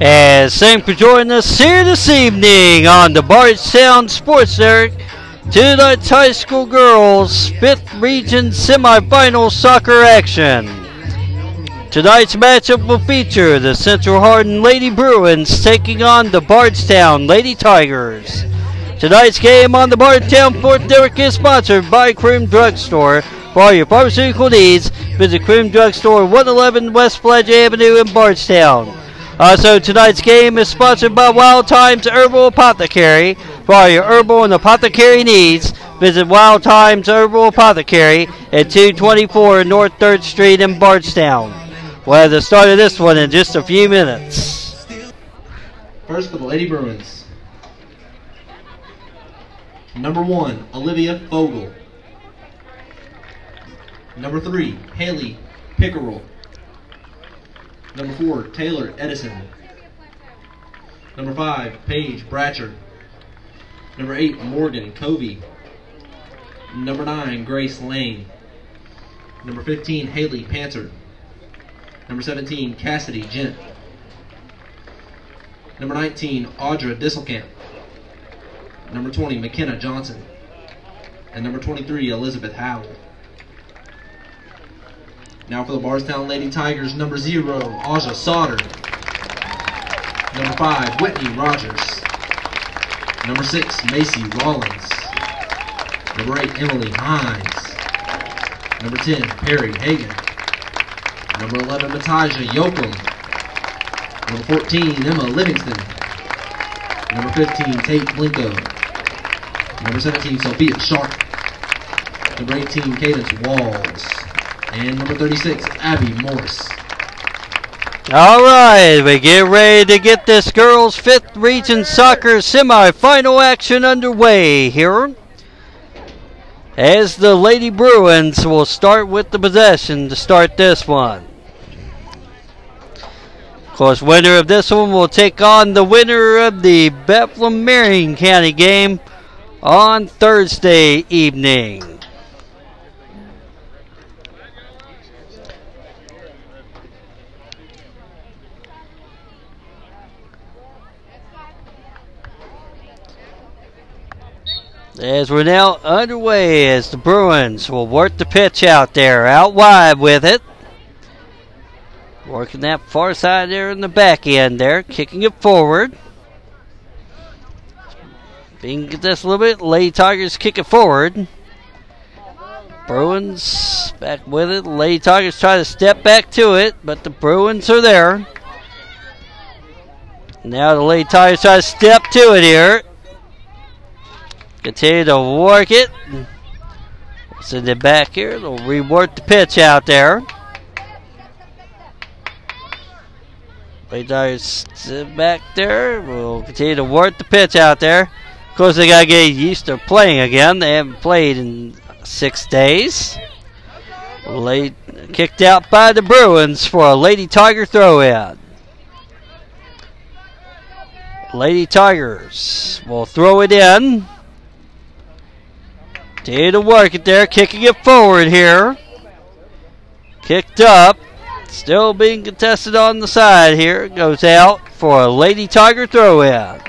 And thanks for joining us here this evening on the Bardstown Sports Network. Tonight's high school girls 5th region semifinal soccer action. Tonight's matchup will feature the Central Hardin Lady Bruins taking on the Bardstown Lady Tigers. Tonight's game on the Bardstown Sports Network is sponsored by Cream Drugstore. For all your pharmaceutical needs, visit Cream Drugstore, 111 West Flaget Avenue in Bardstown. Uh, also, tonight's game is sponsored by Wild Times Herbal Apothecary. For all your herbal and apothecary needs, visit Wild Times Herbal Apothecary at 224 North 3rd Street in Bardstown. We'll have the start of this one in just a few minutes. First for the Lady Bruins. Number one, Olivia Fogel. Number three, Haley Pickerel. Number four, Taylor Edison. Number five, Paige Bratcher. Number eight, Morgan Covey. Number nine, Grace Lane. Number 15, Haley Panther. Number 17, Cassidy Gent. Number 19, Audra Disselkamp. Number 20, McKenna Johnson. And number 23, Elizabeth Howell. Now for the Bardstown Lady Tigers, number 0, Aja Sauter. Number 5, Whitney Rogers. Number 6, Macy Rollins. Number 8, Emily Hines. Number 10, Perry Hagan. Number 11, Mataja Yoakum. Number 14, Emma Livingston. Number 15, Tate Blinko. Number 17, Sophia Sharp. Number 18, Cadence Walls. And number 36, Abby Morse. All right, we get ready to get this girls' fifth region soccer semifinal action underway here. As the Lady Bruins will start with the possession to start this one. Of course, winner of this one will take on the winner of the Bethlehem Marion County game on Thursday evening. As we're now underway, as the Bruins will work the pitch out there, out wide with it. Working that far side there in the back end there, kicking it forward. Being this a little bit, Lady Tigers kick it forward. Bruins back with it. Lady Tigers try to step back to it, but the Bruins are there. Now the Lady Tigers try to step to it here. Continue to work it. Send it back here. They'll rework the pitch out there. Tigers sit back there. We'll continue to work the pitch out there. Of course, they got to get used to playing again. They haven't played in six days. Late, kicked out by the Bruins for a Lady Tiger throw in. Lady Tigers will throw it in. To work it there, kicking it forward here. Kicked up. Still being contested on the side here. Goes out for a Lady Tiger throw in.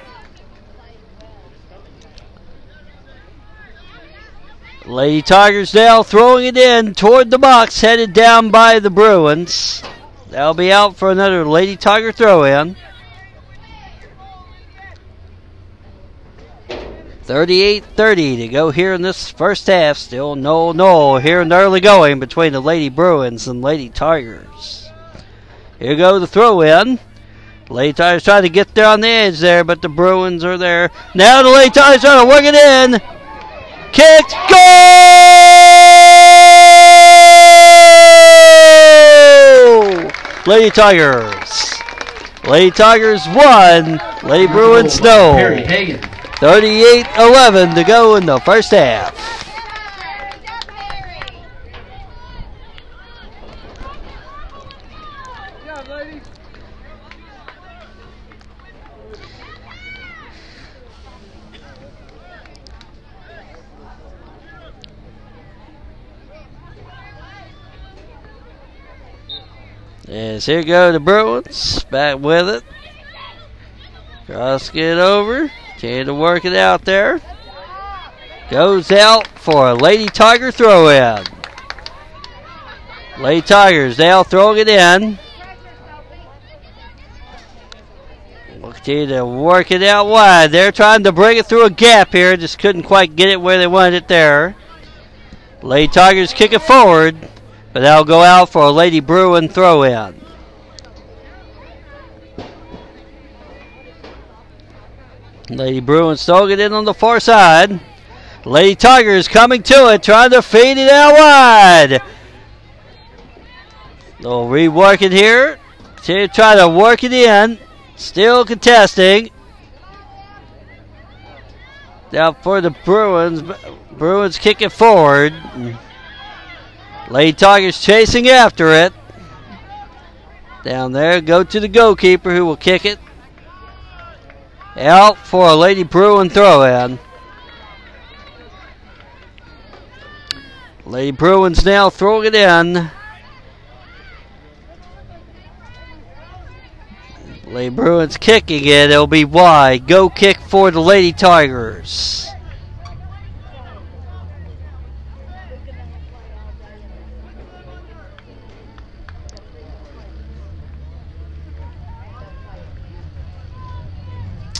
Lady Tigers now throwing it in toward the box, headed down by the Bruins. They'll be out for another Lady Tiger throw in. 38-30 to go here in this first half. Still no no here in the early going between the Lady Bruins and Lady Tigers. Here go the throw in. Lady Tigers trying to get there on the edge there, but the Bruins are there. Now the Lady Tigers trying to work it in. Kicked goal! Lady Tigers. Lady Tigers won. Lady Bruins no. Perry 38 11 to go in the first half. Yes, here go the Bruins back with it. Cross it over. Trying to work it out there. Goes out for a Lady Tiger throw in. Lady Tigers now throwing it in. We'll continue to work it out wide. They're trying to bring it through a gap here. Just couldn't quite get it where they wanted it there. Lady Tigers kick it forward, but that'll go out for a Lady Bruin throw in. Lady Bruins stole it in on the far side. Lady Tigers coming to it, trying to feed it out wide. They'll rework it here. To try to work it in. Still contesting. Now for the Bruins. Bruins kick it forward. Lady Tigers chasing after it. Down there, go to the goalkeeper who will kick it. Out for a Lady Bruin throw in. Lady Bruins now throwing it in. Lady Bruins kicking it. It'll be wide. Go kick for the Lady Tigers.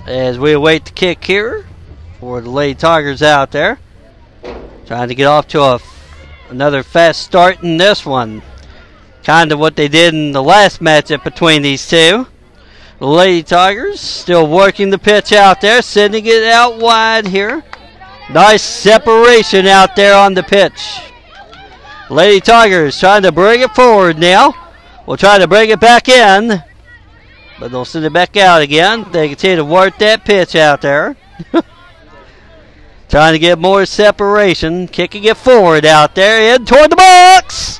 As we await the kick here for the Lady Tigers out there. Trying to get off to a, another fast start in this one. Kind of what they did in the last matchup between these two. The Lady Tigers still working the pitch out there, sending it out wide here. Nice separation out there on the pitch. Lady Tigers trying to bring it forward now. We'll try to bring it back in. But they'll send it back out again. They continue to work that pitch out there. Trying to get more separation. Kicking it forward out there. In toward the box.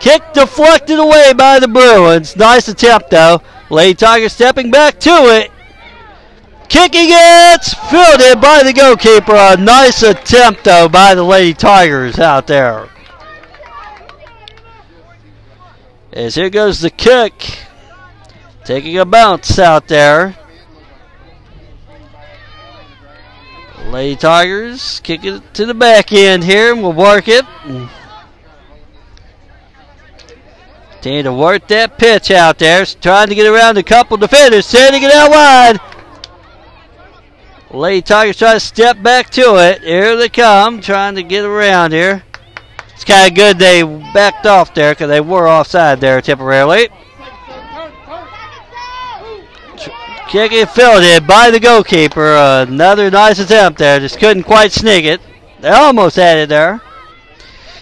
Kick deflected away by the Bruins. Nice attempt though. Lady Tiger stepping back to it. Kicking it. Fielded by the goalkeeper. A nice attempt though by the Lady Tigers out there. As here goes the kick. Taking a bounce out there. Lady Tigers kicking it to the back end here, and we'll work it. Continue to work that pitch out there. Trying to get around a couple defenders. Sending it out wide. Lady Tigers trying to step back to it. Here they come. Trying to get around here. It's kind of good they backed off there because they were offside there temporarily. Kick it fielded by the goalkeeper. Another nice attempt there. Just couldn't quite sneak it. They almost had it there.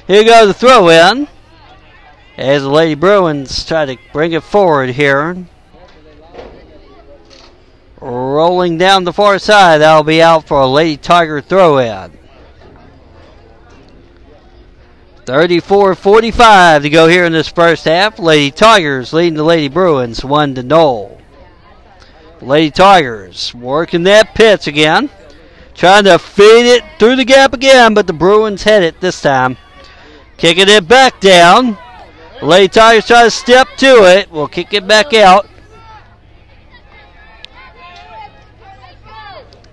Here goes the throw in. As the Lady Bruins try to bring it forward here. Rolling down the far side. That'll be out for a Lady Tiger throw in. 34 45 to go here in this first half. Lady Tigers leading the Lady Bruins 1 to 0. Lady Tigers working that pitch again. Trying to feed it through the gap again, but the Bruins had it this time. Kicking it back down. Lady Tigers try to step to it. We'll kick it back out.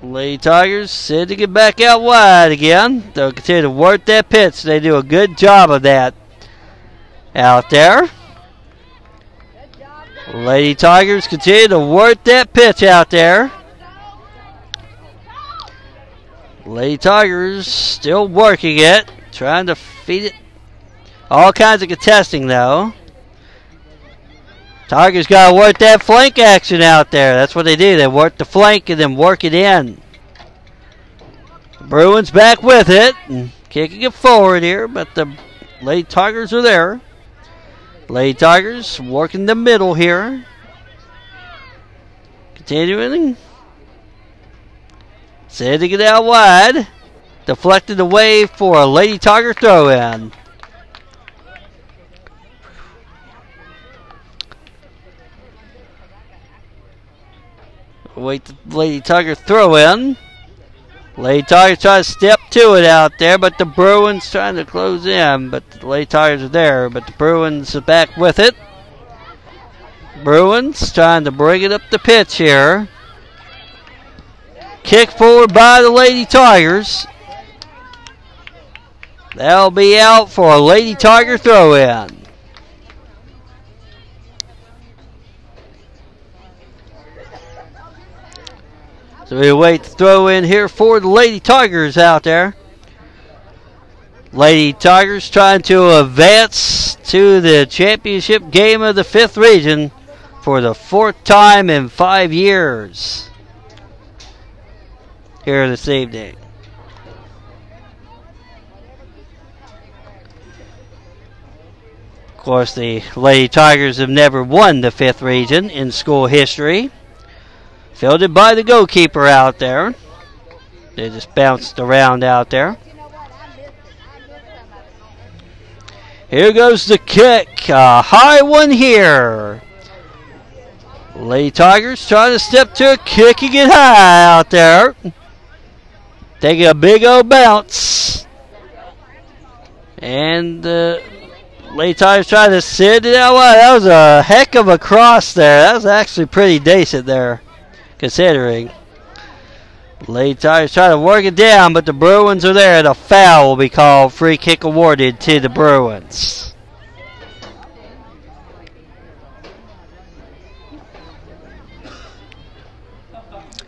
Lady Tigers said to get back out wide again. They'll continue to work that pitch. They do a good job of that out there. Lady Tigers continue to work that pitch out there. Lady Tigers still working it, trying to feed it. All kinds of contesting though. Tigers got to work that flank action out there. That's what they do. They work the flank and then work it in. Bruins back with it, and kicking it forward here, but the Lady Tigers are there. Lady Tigers working the middle here. Continuing. Sending it out wide. Deflected away for a Lady Tiger throw in. Wait Lady Tiger throw in. Lady Tigers try to step to it out there, but the Bruins trying to close in. But the Lady Tigers are there, but the Bruins are back with it. Bruins trying to bring it up the pitch here. Kick forward by the Lady Tigers. That'll be out for a Lady Tiger throw in. So we wait to throw in here for the Lady Tigers out there. Lady Tigers trying to advance to the championship game of the fifth region for the fourth time in five years here this evening. Of course, the Lady Tigers have never won the fifth region in school history. Fielded by the goalkeeper out there. They just bounced around out there. Here goes the kick. A high one here. Lady Tigers trying to step to a kick and get high out there. Taking a big old bounce. And uh, Lady Tigers trying to sit it out. That was a heck of a cross there. That was actually pretty decent there, considering. Lady Tigers trying to work it down, but the Bruins are there. The foul will be called. Free kick awarded to the Bruins.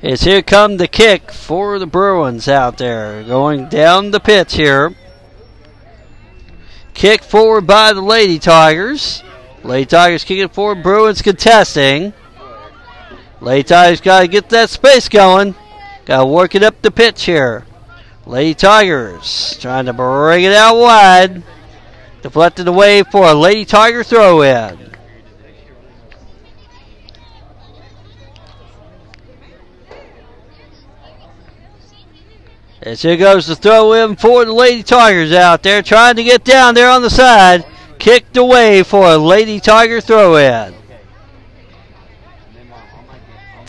As here come the kick for the Bruins out there. Going down the pitch here. Kick forward by the Lady Tigers. Lady Tigers kicking forward. Bruins contesting. Lady Tigers got to get that space going. Got to work it up the pitch here. Lady Tigers trying to bring it out wide. Deflected away for a Lady Tiger throw in. As here goes the throw in for the Lady Tigers out there, trying to get down there on the side. Kicked away for a Lady Tiger throw in.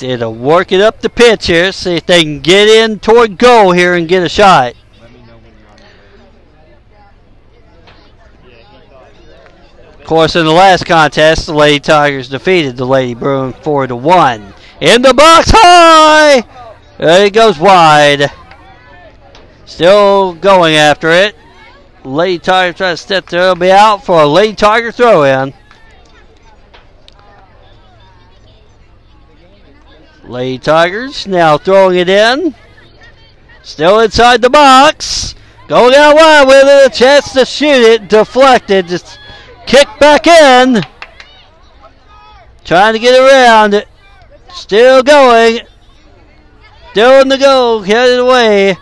A work it up the pitch here, see if they can get in toward goal here and get a shot. Of course, in the last contest, the Lady Tigers defeated the Lady Bruin 4 to 1. In the box high! There It goes wide. Still going after it. Lady Tiger trying to step there. It'll be out for a Lady Tiger throw in. Lady Tigers now throwing it in. Still inside the box. Going out wide with it. A chance to shoot it. Deflected. Just kick back in. Trying to get around it. Still going. In the goal. Headed away.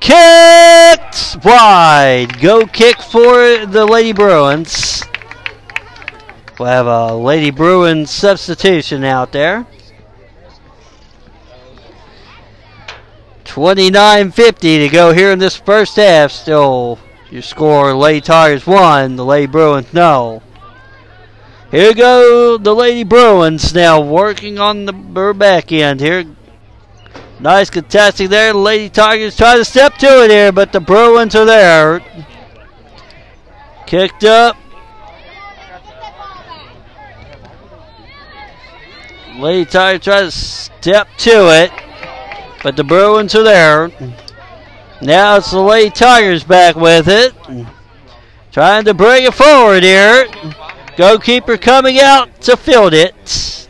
Kicked wide. Go kick for the Lady Bruins. We'll have a Lady Bruins substitution out there. 29.50 to go here in this first half. Still, your score, Lady Tigers 1, the Lady Bruins no. Here go the Lady Bruins now working on the back end here. Nice contesting there. The Lady Tigers try to step to it here, but the Bruins are there. Kicked up. Lady Tigers trying to step to it, but the Bruins are there. Now it's the Lady Tigers back with it. Trying to bring it forward here. Goalkeeper coming out to field it.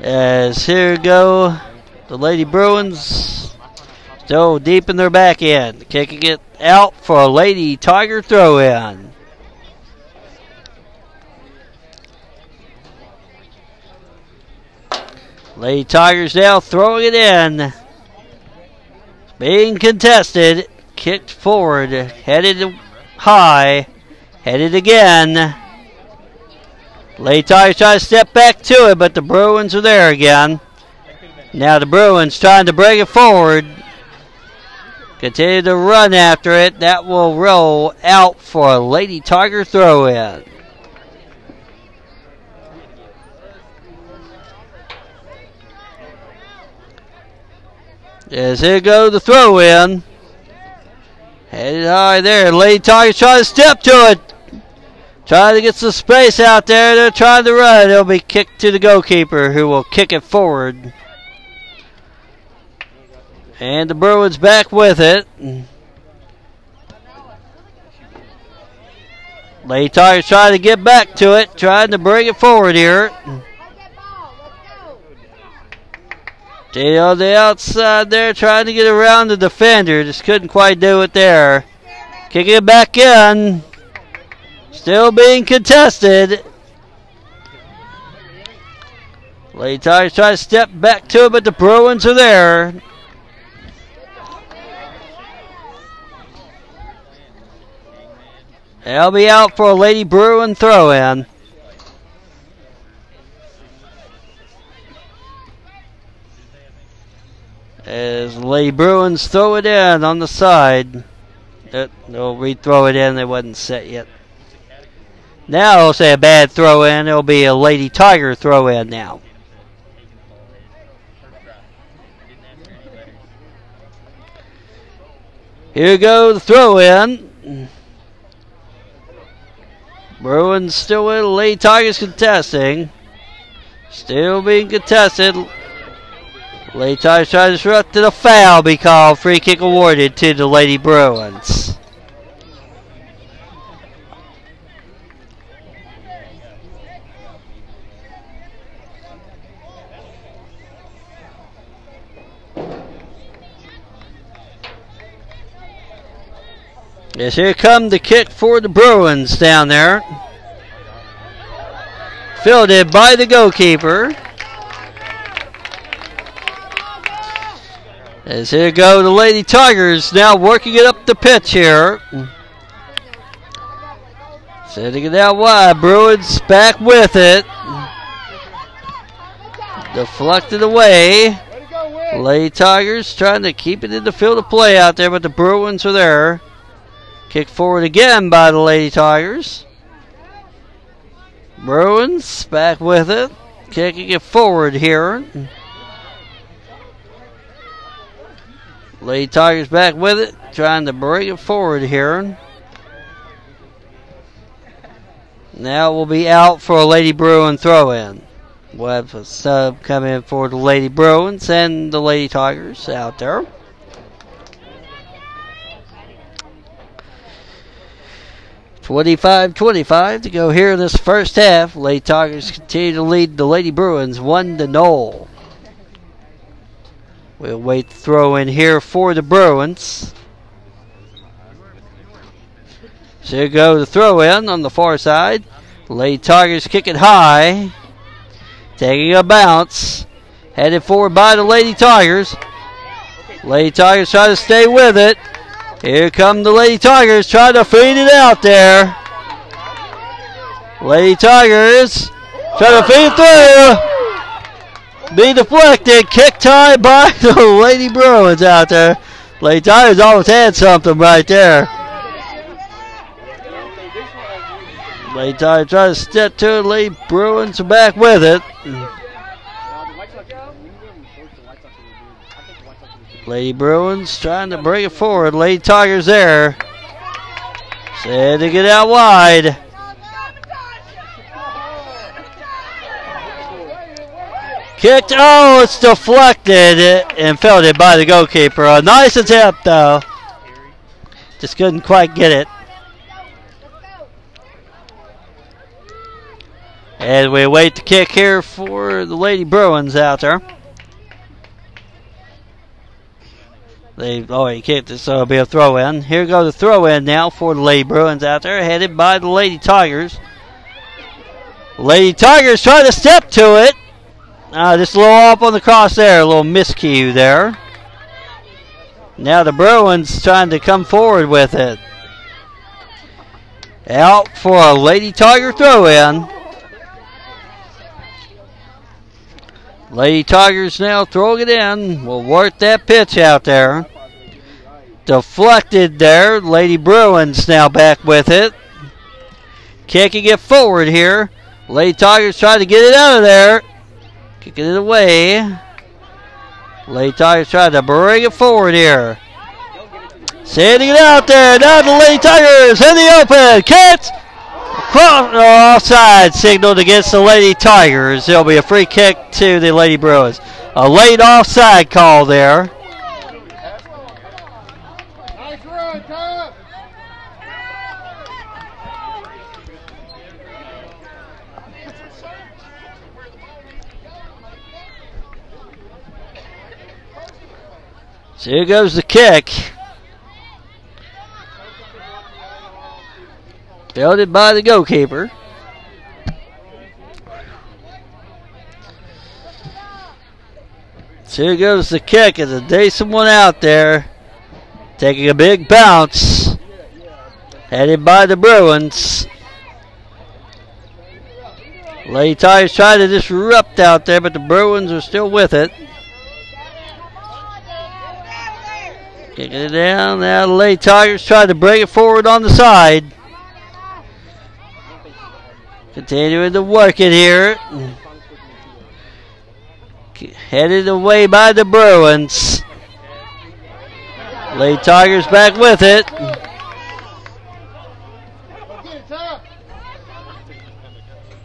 As here go the Lady Bruins. Still deep in their back end. Kicking it out for a Lady Tiger throw in. Lady Tigers now throwing it in. Being contested. Kicked forward. Headed high. Headed again. Lady Tigers trying to step back to it, but the Bruins are there again. Now the Bruins trying to bring it forward. Continue to run after it. That will roll out for a Lady Tiger throw in. As here go the throw in. Headed high there. Lady Tigers trying to step to it. Trying to get some space out there. They're trying to run. It'll be kicked to the goalkeeper who will kick it forward. And the Bruins back with it. Lady Tigers trying to get back to it, trying to bring it forward here. Stay on the outside there, trying to get around the defender. Just couldn't quite do it there. Kicking it back in. Still being contested. Lady Tigers try to step back to it, but the Bruins are there. They'll be out for a Lady Bruin throw in. As Lady Bruins throw it in on the side. They'll re-throw it in. They wasn't set yet. Now it'll say a bad throw in. It'll be a Lady Tiger throw in now. Here goes the throw in. Bruins still with Lady Tigers contesting. Still being contested. Lady Tigers trying to disrupt the foul be called. Free kick awarded to the Lady Bruins. Yes, here come the kick for the Bruins down there. Fielded by the goalkeeper. As here go the Lady Tigers now working it up the pitch here. Setting it out wide. Bruins back with it. Deflected away. Lady Tigers trying to keep it in the field of play out there, but the Bruins are there. Kick forward again by the Lady Tigers. Bruins back with it. Kicking it forward here. Lady Tigers back with it. Trying to bring it forward here. Now we'll be out for a Lady Bruin throw in. We'll have a sub come in for the Lady Bruins and the Lady Tigers out there. 25-25 to go here in this first half. Lady Tigers continue to lead the Lady Bruins 1 to 0. We'll wait throw in here for the Bruins. So here go the throw in on the far side. Lady Tigers kick it high. Taking a bounce. Headed forward by the Lady Tigers. Lady Tigers try to stay with it. Here come the Lady Tigers trying to feed it out there. Lady Tigers trying to feed it through. Be deflected. Kick tied by the Lady Bruins out there. Lady Tigers almost had something right there. Lady Tigers trying to step to it. Lady Bruins back with it. Lady Bruins trying to bring it forward. Lady Tigers there. Said to get out wide. Kicked. Oh, it's deflected and fielded by the goalkeeper. A nice attempt, though. Just couldn't quite get it. And we wait to kick here for the Lady Bruins out there. They oh, already kicked it, so it'll be a throw in. Here goes the throw in now for the Lady Bruins out there, headed by the Lady Tigers. Lady Tigers trying to step to it. Uh, just a little off on the cross there, a little miscue there. Now the Bruins trying to come forward with it. Out for a Lady Tiger throw in. Lady Tigers now throwing it in. Will work that pitch out there. Deflected there. Lady Bruins now back with it. Kicking it forward here. Lady Tigers trying to get it out of there. Kicking it away. Lady Tigers trying to bring it forward here. Sending it out there. Now the Lady Tigers in the open. Catch. Cross, oh, offside signaled against the Lady Tigers. There'll be a free kick to the Lady Bruins. A late offside call there. So here goes the kick. Fielded by the goalkeeper. So here goes the kick. It's a decent one out there. Taking a big bounce. Headed by the Bruins. Lady Tigers trying to disrupt out there, but the Bruins are still with it. Kicking it down. Now the Lady Tigers try to bring it forward on the side. Continuing to work it here. Headed away by the Bruins. Lady Tigers back with it.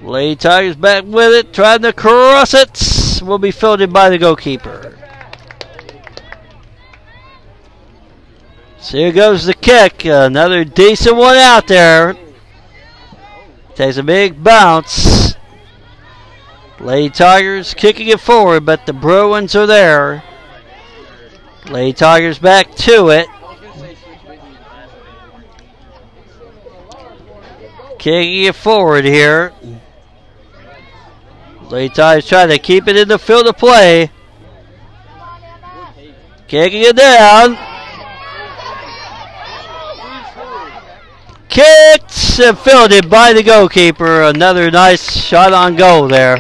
Lady Tigers back with it, trying to cross it. Will be fielded by the goalkeeper. So here goes the kick. Another decent one out there. Takes a big bounce. Lady Tigers kicking it forward, but the Bruins are there. Lady Tigers back to it. Kicking it forward here. Lady Tigers trying to keep it in the field of play. Kicking it down. Kicked and fielded by the goalkeeper. Another nice shot on goal there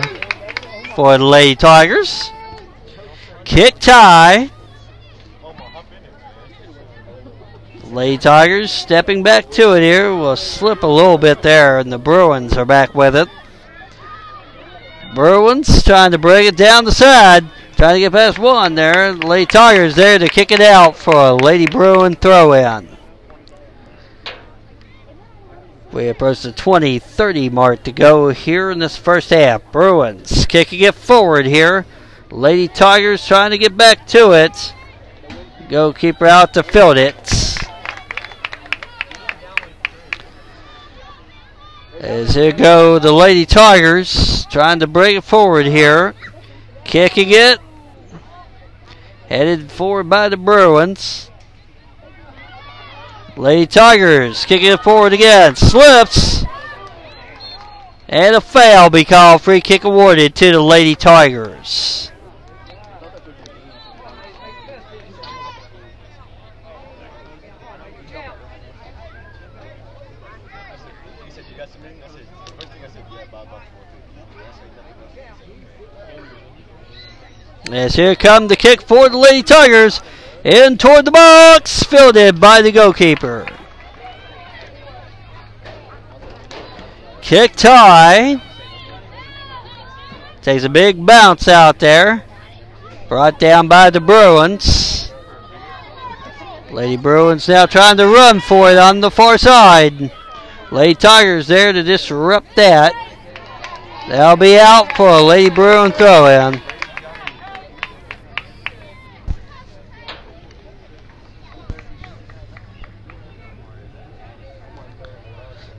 for the Lady Tigers. Kick tie. Lady Tigers stepping back to it here. Will slip a little bit there, and the Bruins are back with it. Bruins trying to bring it down the side. Trying to get past one there. Lady Tigers there to kick it out for a Lady Bruin throw in. We approach the 20 30 mark to go here in this first half. Bruins kicking it forward here. Lady Tigers trying to get back to it. Goalkeeper out to field it. As here go the Lady Tigers trying to bring it forward here. Kicking it. Headed forward by the Bruins. Lady Tigers kicking it forward again. Slips. And a foul be called. Free kick awarded to the Lady Tigers. As here come the kick for the Lady Tigers. In toward the box, fielded by the goalkeeper. Kick tie. Takes a big bounce out there. Brought down by the Bruins. Lady Bruins now trying to run for it on the far side. Lady Tigers there to disrupt that. They'll be out for a Lady Bruin throw in.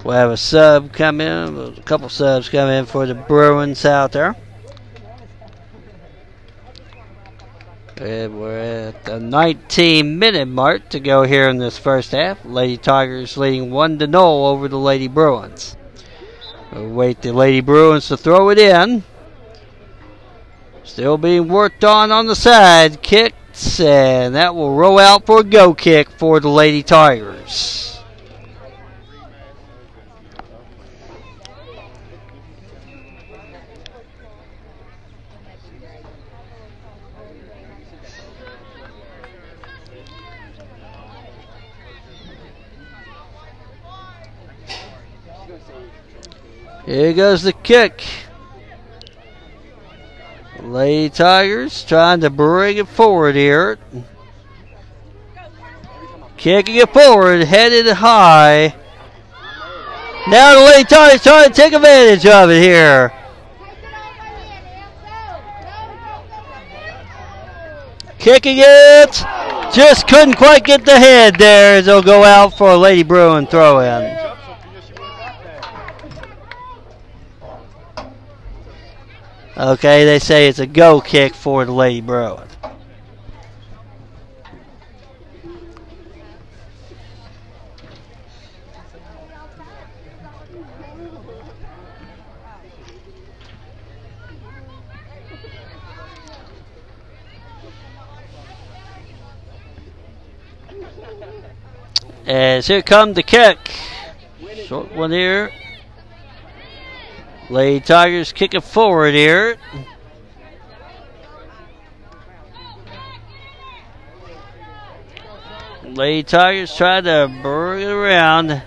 We'll have a sub come in, a couple subs come in for the Bruins out there. And we're at the 19 minute mark to go here in this first half. Lady Tigers leading 1 to 0 over the Lady Bruins. We'll wait the Lady Bruins to throw it in. Still being worked on on the side. Kicks, and that will roll out for a go kick for the Lady Tigers. Here goes the kick. Lady Tigers trying to bring it forward here. Kicking it forward, headed high. Now the Lady Tigers trying to take advantage of it here. Kicking it. Just couldn't quite get the head there they'll go out for a Lady Bruin throw in. Okay, they say it's a go kick for the Lady Bruin. As here come the kick. Short one here. Lady Tigers kick it forward here. Lady Tigers try to bring it around.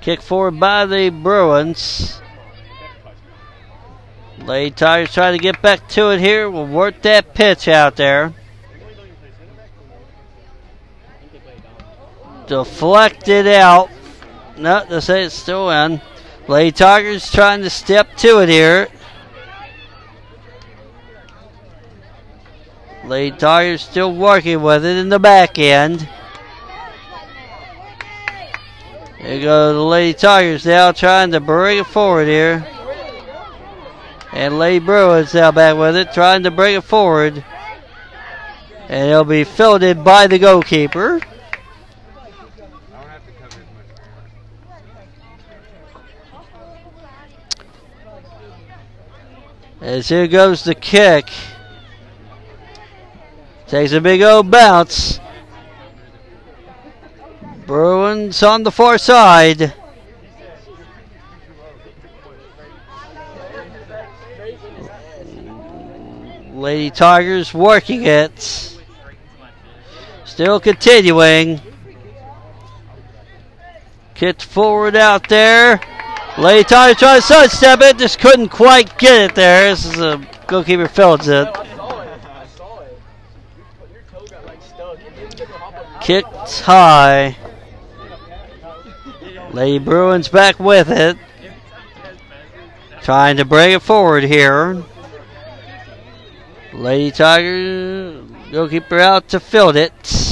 Kick forward by the Bruins. Lady Tigers try to get back to it here. We'll work that pitch out there. deflected out. No, they say it's still in. Lady Tigers trying to step to it here. Lady Tigers still working with it in the back end. There go the Lady Tigers now trying to bring it forward here. And Lady Bruins now back with it, trying to bring it forward. And it'll be fielded by the goalkeeper. As here goes the kick. Takes a big old bounce. Bruins on the far side. Lady Tigers working it. Still continuing. Kicked forward out there. Lady Tigers trying to sidestep it, just couldn't quite get it there. This is a goalkeeper fields it. Kicked high. Lady Bruins back with it. Trying to bring it forward here. Lady Tiger, goalkeeper out to field it.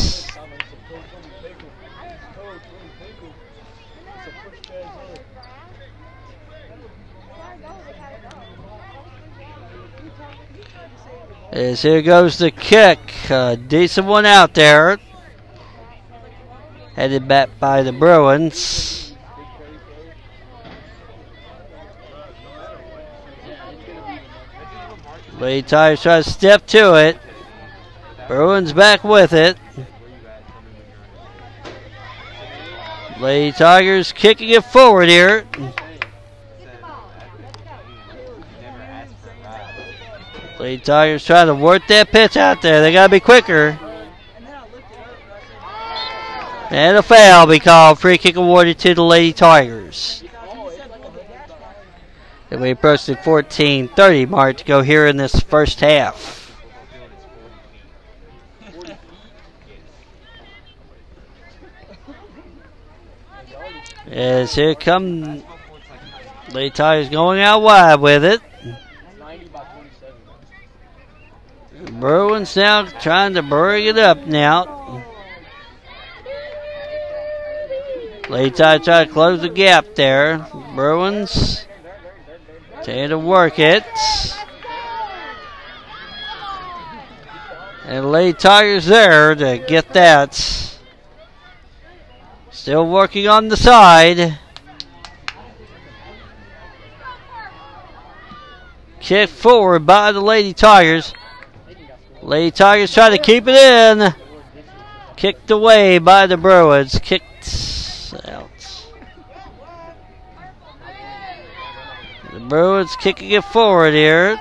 As here goes the kick. A decent one out there. Headed back by the Bruins. Lady Tigers try to step to it. Bruins back with it. Lady Tigers kicking it forward here. Lady Tigers trying to work that pitch out there. They got to be quicker. And a foul be called. Free kick awarded to the Lady Tigers. And we approach the 14-30 mark to go here in this first half. As here come Lady Tigers going out wide with it. Bruins now trying to bring it up now. Lady Tide try to close the gap there. Bruins trying to work it. And Lady Tigers there to get that. Still working on the side. Kick forward by the Lady Tigers. Lady Tigers try to keep it in. Kicked away by the Bruins. Kicked out. The Bruins kicking it forward here.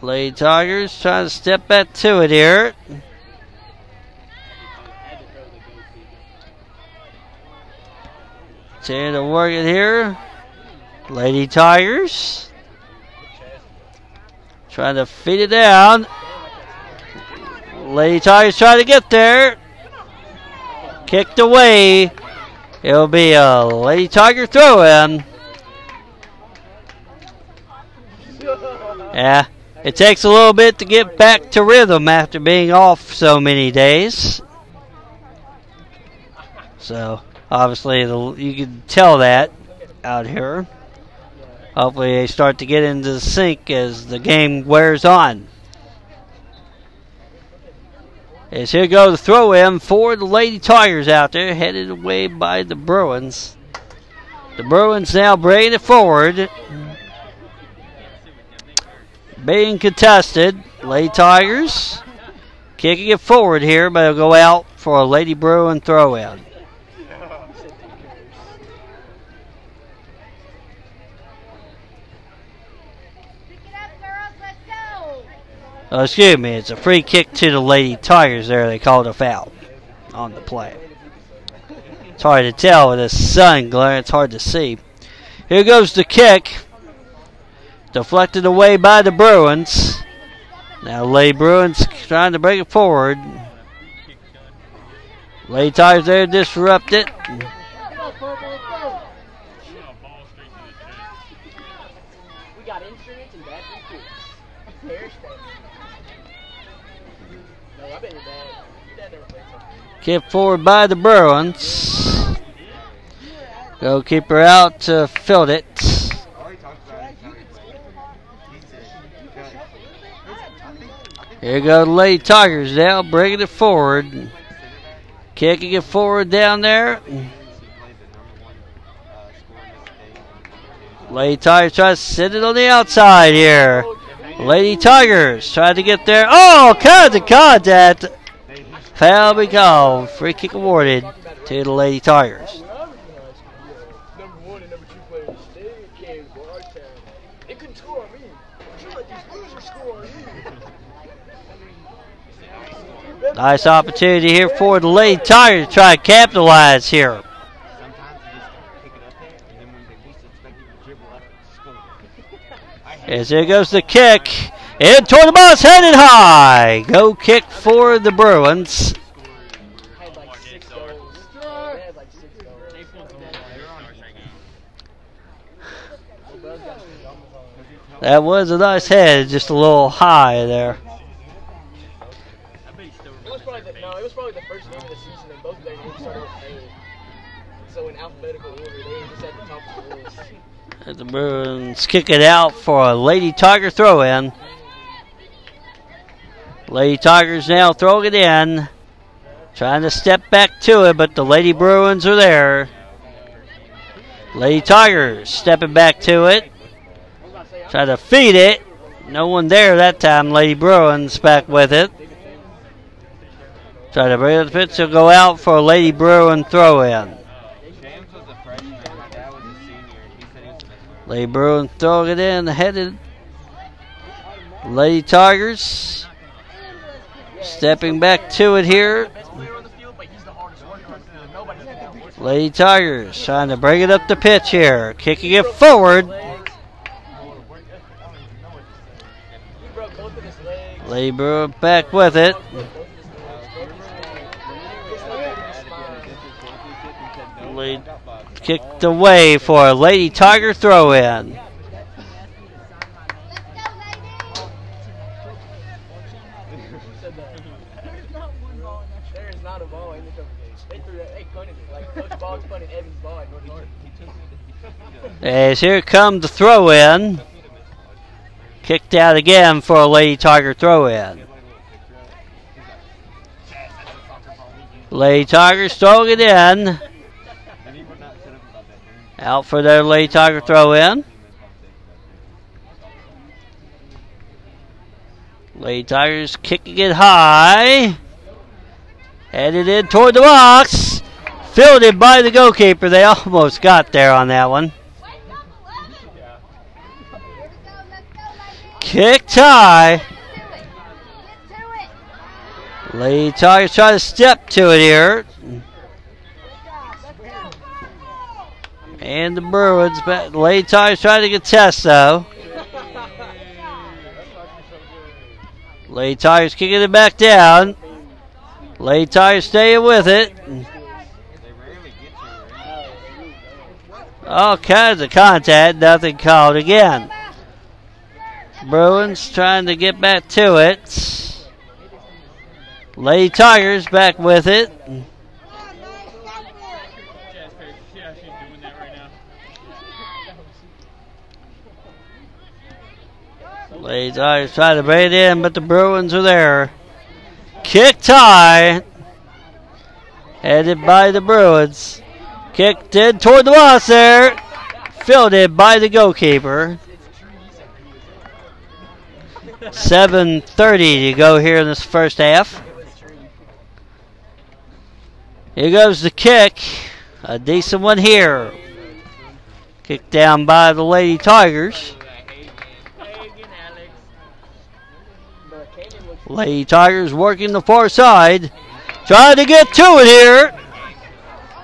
Lady Tigers trying to step back to it here. Trying to work it here. Lady Tigers. Trying to feed it down. Lady Tigers trying to get there. Kicked away. It'll be a Lady Tiger throw in. Yeah, it takes a little bit to get back to rhythm after being off so many days. So, obviously, the, you can tell that out here. Hopefully, they start to get into the sync as the game wears on. As here goes the throw in for the Lady Tigers out there, headed away by the Bruins. The Bruins now bringing it forward. Being contested. Lady Tigers kicking it forward here, but it'll go out for a Lady Bruin throw in. Oh, excuse me, it's a free kick to the Lady Tigers there. They called a foul on the play. It's hard to tell with the sun glare, it's hard to see. Here goes the kick. Deflected away by the Bruins. Now Lady Bruins trying to break it forward. Lady Tigers there disrupt it. Kick forward by the Bruins. Goalkeeper out to field it. Here go the Lady Tigers now, bringing it forward. Kicking it forward down there. Lady Tigers try to sit it on the outside here. Lady Tigers try to get there. Oh, the contact. Foul be called. Free kick awarded to the Lady Tigers. Nice opportunity here for the Lady Tigers to try to capitalize here. As there goes the kick. In toward the box, headed high. Go kick for the Bruins. That was a nice head, just a little high there. It it. So in alphabetical order, they just. The Bruins kick it out for a Lady Tiger throw in. Lady Tigers now throwing it in. Trying to step back to it, but the Lady Bruins are there. Lady Tigers stepping back to it. Try to feed it. No one there that time. Lady Bruins back with it. Try to bring it. Pitch will go out for a Lady Bruin throw in. The. Lady Bruin throwing it in, headed. Lady Tigers stepping back to it here. Lady Tigers trying to bring it up the pitch here, kicking it forward. Bruin back with it. Kicked away for a Lady Tiger throw in. There is not a ball in the cover game. They threw that. They punted it. Like Coach Boggs punted Evans' ball. and he took it. As here comes the throw in. Kicked out again for a Lady Tiger throw in. Lady Tigers throwing it in. Out for their Lady Tiger throw in. Lady Tigers kicking it high. Headed in toward the box. Fielded by the goalkeeper. They almost got there on that one. Kicked high. Lady Tigers try to step to it here. And the Bruins, but Lady Tigers trying to contest though. Lady Tigers kicking it back down. Lady Tigers staying with it. All kinds of contact, nothing called again. Bruins trying to get back to it. Lady Tigers back with it. Lady Tigers trying to bait it in, but the Bruins are there. Kick tie. Headed by the Bruins. Kicked in toward the box there. Fielded by the goalkeeper. 7.30 to go here in this first half. Here goes the kick. A decent one here. Kicked down by the Lady Tigers. Lady Tigers working the far side. Trying to get to it here.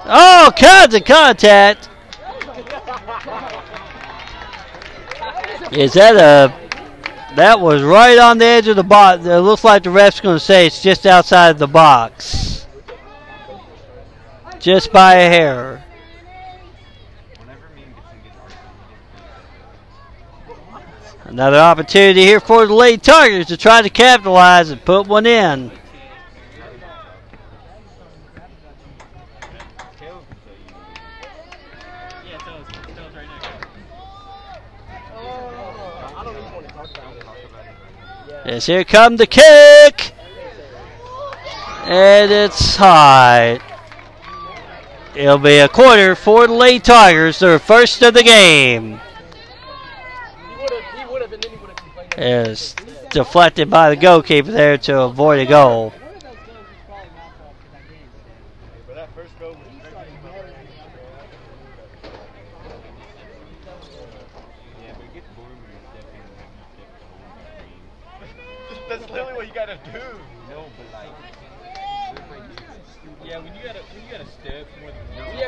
Oh, kinds of contact. Is that a. That was right on the edge of the box. It looks like the ref's going to say it's just outside the box. Just by a hair. Another opportunity here for the Lady Tigers to try to capitalize and put one in. Caleb can tell you. Yeah, Phil's, Phil's right next. Oh, I don't even want to talk about it. Talk about it. Yeah. Yes, here come the kick. And it's high. It'll be a quarter for the Lady Tigers, their first of the game. Is deflected by the goalkeeper there to avoid a goal. But that first goal was Yeah, but it gets boring when you're stepping when you step That's literally what you gotta do. No, but like. Yeah, when you gotta when you gotta step more than You actually have to play in your position and do what you're I'm supposed to talking do. like When you kick it up and it comes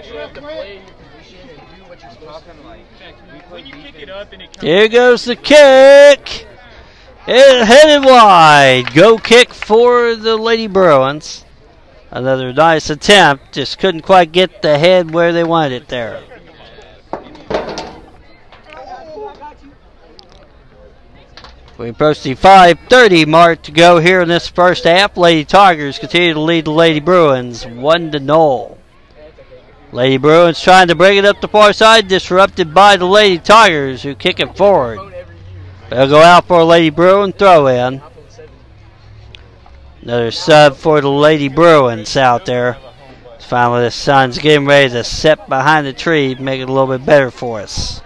Here goes the kick. It headed wide. Go kick for the Lady Bruins. Another nice attempt. Just couldn't quite get the head where they wanted it there. We approach the 5:30 mark to go here in this first half. Lady Tigers continue to lead the Lady Bruins one to null. Lady Bruins trying to bring it up the far side, disrupted by the Lady Tigers who kick it forward. They'll go out for a Lady Bruin throw in. iPhone 7. Another sub for the Lady Bruins out there. Finally, the sun's getting ready to set behind the tree, make it a little bit better for us.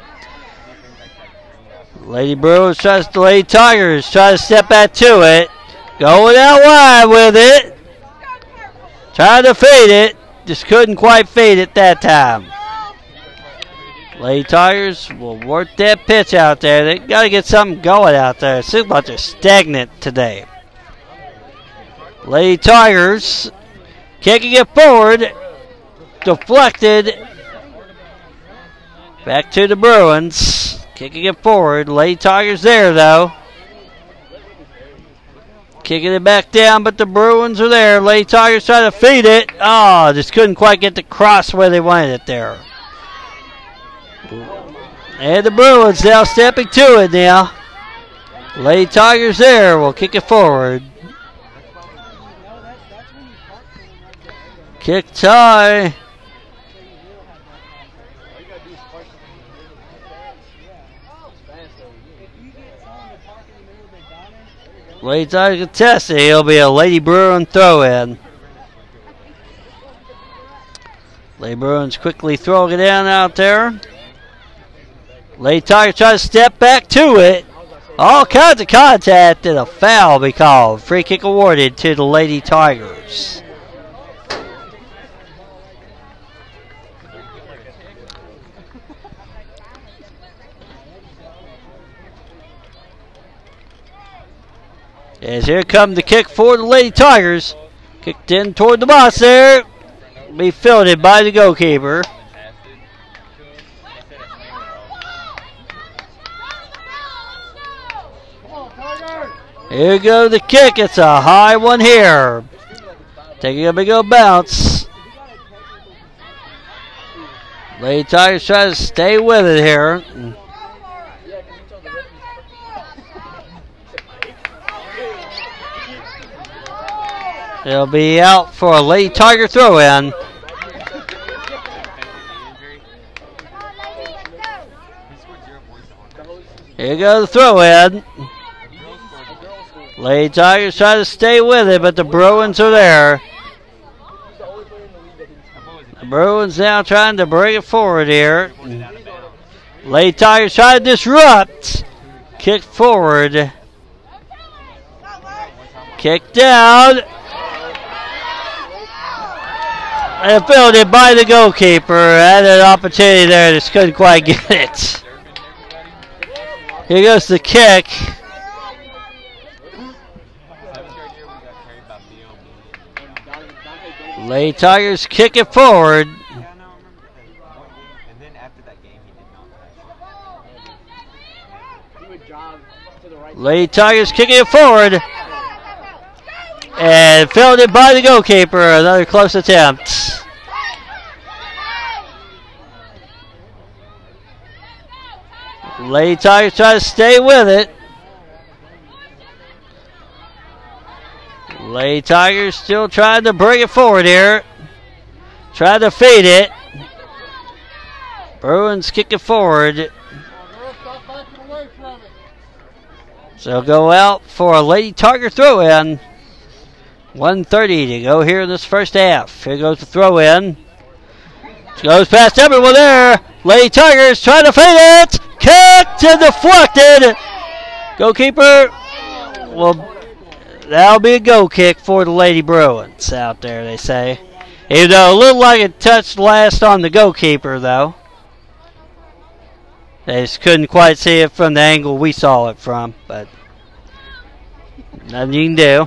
Lady Bruins tries to Lady Tigers try to step back to it. Going out wide with it. Trying to fade it. Just couldn't quite fade it that time. Lady Tigers will work that pitch out there. They got to get something going out there. It seems like they're stagnant today. Lady Tigers kicking it forward. Deflected. Back to the Bruins. Kicking it forward. Lady Tigers there though. Kicking it back down, but the Bruins are there. Lady Tigers trying to feed it. Oh, just couldn't quite get the cross where they wanted it there. And the Bruins now stepping to it now. Lady Tigers there will kick it forward. Kick tie. Lady Tigers contested. It'll be a Lady Bruin throw in. Lady Bruins quickly throwing it down out there. Lady Tigers try to step back to it. All kinds of contact and a foul be called. Free kick awarded to the Lady Tigers. As here come the kick for the Lady Tigers. Kicked in toward the box there. Be fielded by the goalkeeper. Here go the kick. It's a high one here. Taking a big old bounce. Lady Tigers try to stay with it here. Yeah, because you told the referees. It'll be out for a Lady Tiger throw in. Here goes the throw in. Lady Tigers try to stay with it, but the Bruins are there. The Bruins now trying to bring it forward here. Lady Tigers try to disrupt. Kick forward. Kick down. And fielded by the goalkeeper. Had an opportunity there, just couldn't quite get it. Here goes the kick. Lay Tigers kick it forward. And. Lady Tigers kicking it forward. And fielded by the goalkeeper. Another close attempt. Lady Tigers try to stay with it. Lady Tigers still trying to bring it forward here. Try to feed it. Bruins kick it forward. So go out for a Lady Tiger throw in. 130 to go here in this first half. Here goes the throw in. Goes past everyone there. Lady Tigers trying to fade it. Kicked and deflected. Goalkeeper. Well, that'll be a goal kick for the Lady Bruins out there, they say. Even though it looked like it touched last on the goalkeeper, though. They just couldn't quite see it from the angle we saw it from, but nothing you can do.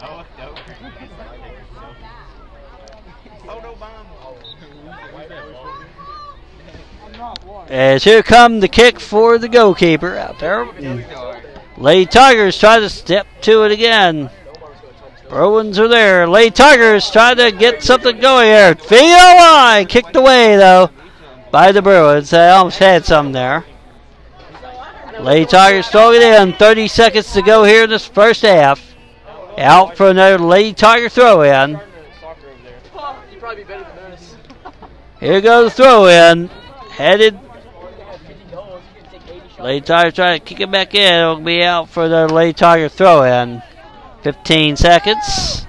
Oh, no. oh, no, bomb. As here come the kick for the goalkeeper out there. Lady Tigers try to step to it again. Bruins are there. Lady Tigers try to get something going here. VOI kicked away though by the Bruins. They almost had some there. Lady Tigers throw it in. 30 seconds to go here in this first half. Out for another Lady Tiger throw in. Here goes the throw in. Headed You have 50 goals. You can take 80 shots. Lady Tiger trying to kick it back in. It'll be out for the Lady Tiger throw in. 15 seconds.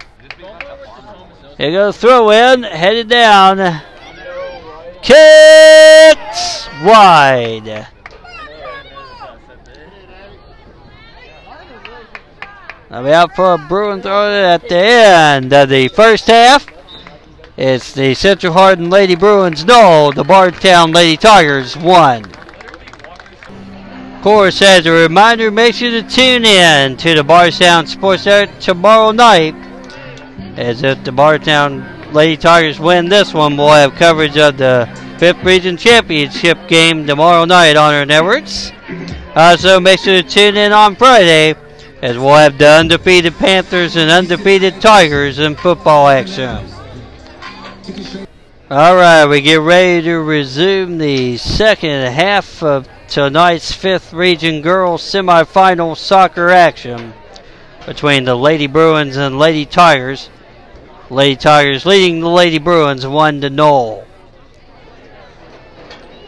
Here goes throw in. Headed down. Kicked wide. I'll be out for a Bruin throw at the end of the first half. It's the Central Hardin Lady Bruins no, the Bardstown Lady Tigers one. Course, as a reminder, make sure to tune in to the Bardstown Sports Center tomorrow night. As if the Bardstown Lady Tigers win this one, we'll have coverage of the 5th Region Championship game tomorrow night on our networks. Also, make sure to tune in on Friday as we'll have the undefeated Panthers and undefeated Tigers in football action. All right, we get ready to resume the second half of tonight's fifth region girls semifinal soccer action between the Lady Bruins and Lady Tigers. Lady Tigers leading the Lady Bruins one to null.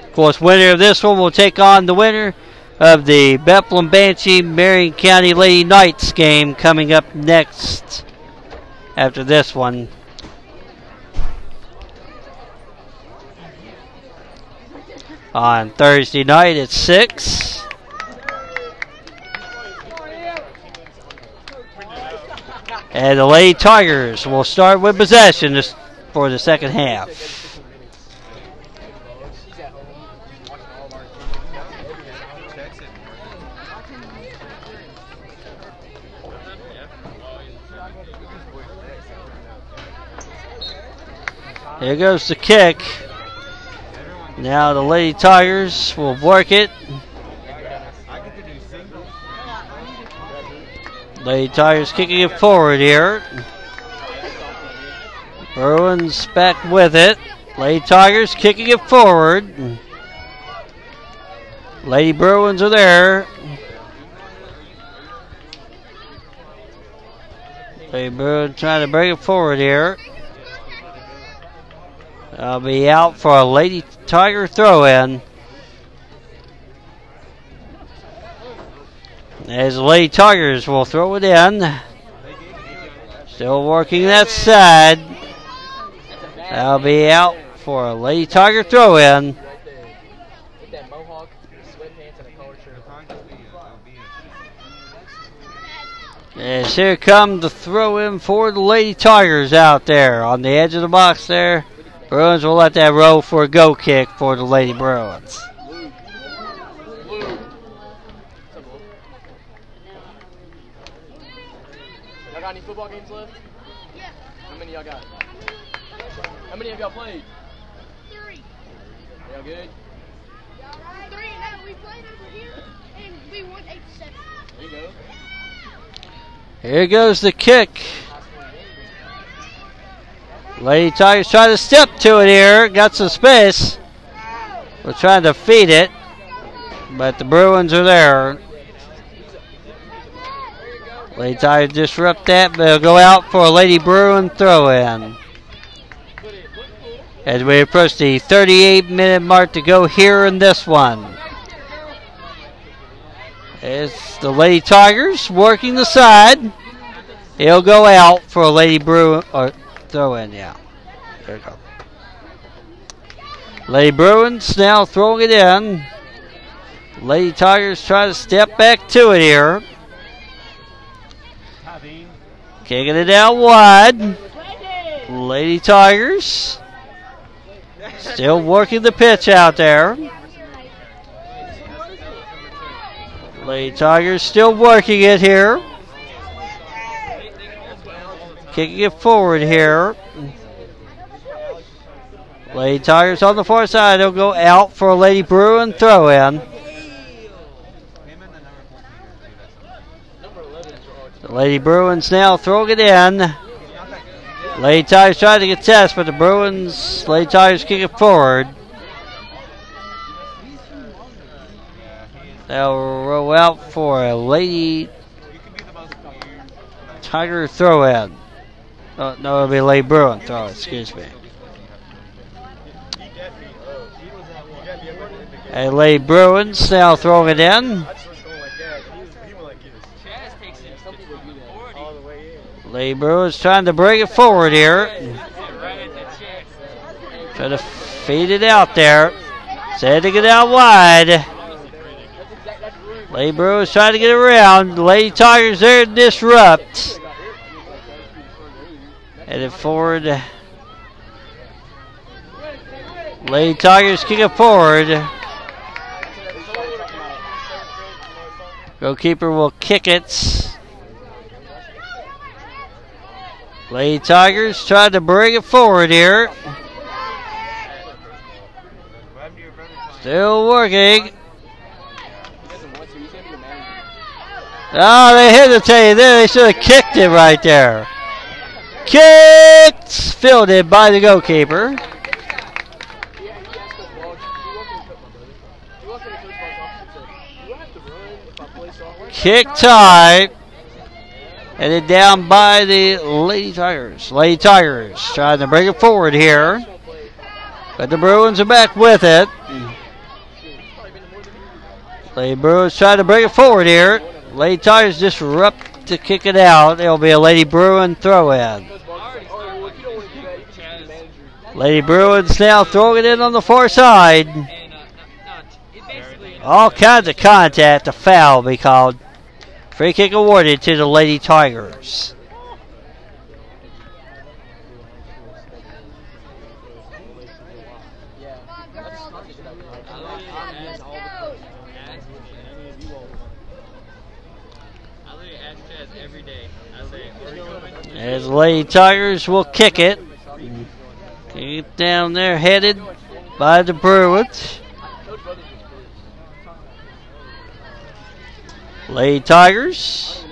Of course, winner of this one will take on the winner of the Bethlehem Banshee Marion County Lady Knights game coming up next after this one. On Thursday night at 6. And the Lady Tigers will start with possession for the second half. Here goes the kick. Now the Lady Tigers will work it. Lady Tigers kicking it forward here. Bruins back with it. Lady Tigers kicking it forward. Lady Bruins are there. Lady Bruins trying to bring it forward here. I'll be out for a Lady Tiger throw in. As the Lady Tigers will throw it in. Still working that side. That'll be out for a Lady Tiger throw in. As here come the throw in for the Lady Tigers out there on the edge of the box there. Bruins will let that roll for a go kick for the Lady Bruins. Luke. Luke. What's up, Luke? Y'all got any football games left? Yeah, How many y'all got? How many have y'all played? three. Y'all good? Three. No, we played over here and we won eight to seven. There you go. Here goes the kick. Lady Tigers trying to step to it here. Got some space. We're trying to feed it. But the Bruins are there. Lady Tigers disrupt that, but they'll go out for a Lady Bruin throw in. As we approach the 38 minute mark to go here in this one. It's the Lady Tigers working the side. He'll go out for a Lady Bruin or throw in, yeah. There you go. Lady Bruins now throwing it in. Lady Tigers try to step back to it here. Kicking it out wide. Lady Tigers still working the pitch out there. Lady Tigers still working it here. Kicking it forward here. Lady Tigers on the far side. They'll go out for a Lady Bruin throw in. The number 14 are two. That's Number 11 is your The Lady Bruins now throwing it in. Lady Tigers trying to get test, but the Bruins, Lady Tigers kick it forward. They'll roll out for a Lady. Tiger throw in. Oh, no, it'll be Lady Bruin throw, excuse me. A Lady Bruins now throwing it in. Lady Bruins trying to bring it forward here. Trying to feed it out there. Sending it out wide. That's Bruins trying to get around. Lady Tigers there to disrupt. Headed forward. Lady Tigers kick it forward. Goalkeeper will kick it. Lady Tigers tried to bring it forward here. Still working. Oh, they hesitated there. They should have kicked it right there. Kicked! Fielded by the goalkeeper. Kick tight. Headed down by the Lady Tigers. Lady Tigers trying to bring it forward here. But the Bruins are back with it. Lady Bruins trying to bring it forward here. Lady Tigers disrupt to kick it out. It'll be a Lady Bruin throw in. Lady Bruins now throwing it in on the far side. All kinds of contact. A foul be called. Free kick awarded to the Lady Tigers. Yeah. That's, that's a good idea. I I'm literally I'm asked- into all the asked- I literally ask Chaz every day. I say, "Are you coming?" As Lady Tigers will kick it. It down there, headed by the Bruins. Lady Tigers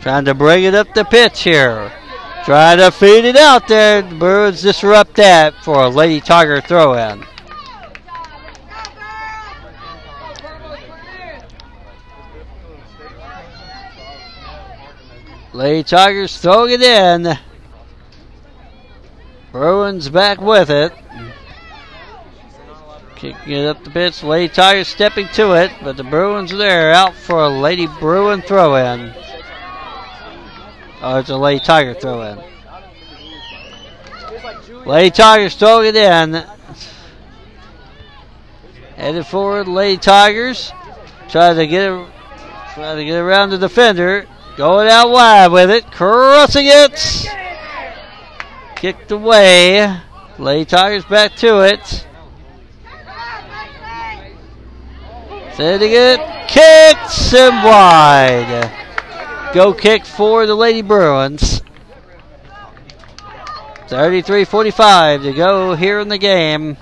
trying to bring it up the pitch here. Trying to feed it out there. The Bruins disrupt that for a Lady Tiger throw in. Lady Tigers throwing it in. Bruins back with it. Kicking it up the pitch. Lady Tigers stepping to it, but the Bruins are there out for a Lady Bruin throw in. Oh, it's a Lady Tiger throw in. Lady Tigers throwing it in. Headed forward, Lady Tigers. Try to get it, trying to get around the defender. Going out wide with it. Crossing it. Kicked away. Lady Tigers back to it. Sending it. Kicks and wide. Go kick for the Lady Bruins. 33-45 to go here in the game.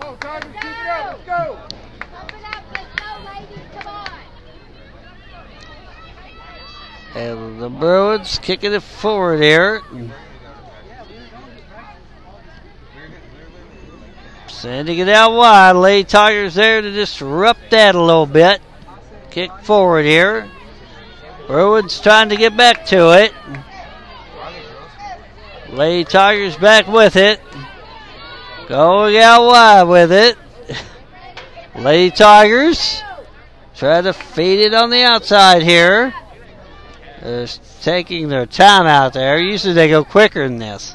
Go, Tigers, keep it up. Let's go. Open up. Let's go, ladies. Come on. And the Bruins kicking it forward here. Sending it out wide. Lady Tigers there to disrupt that a little bit. Kick forward here. Bruins trying to get back to it. Lady Tigers back with it. Going out wide with it. Lady Tigers try to feed it on the outside here. They're taking their time out there. Usually they go quicker than this.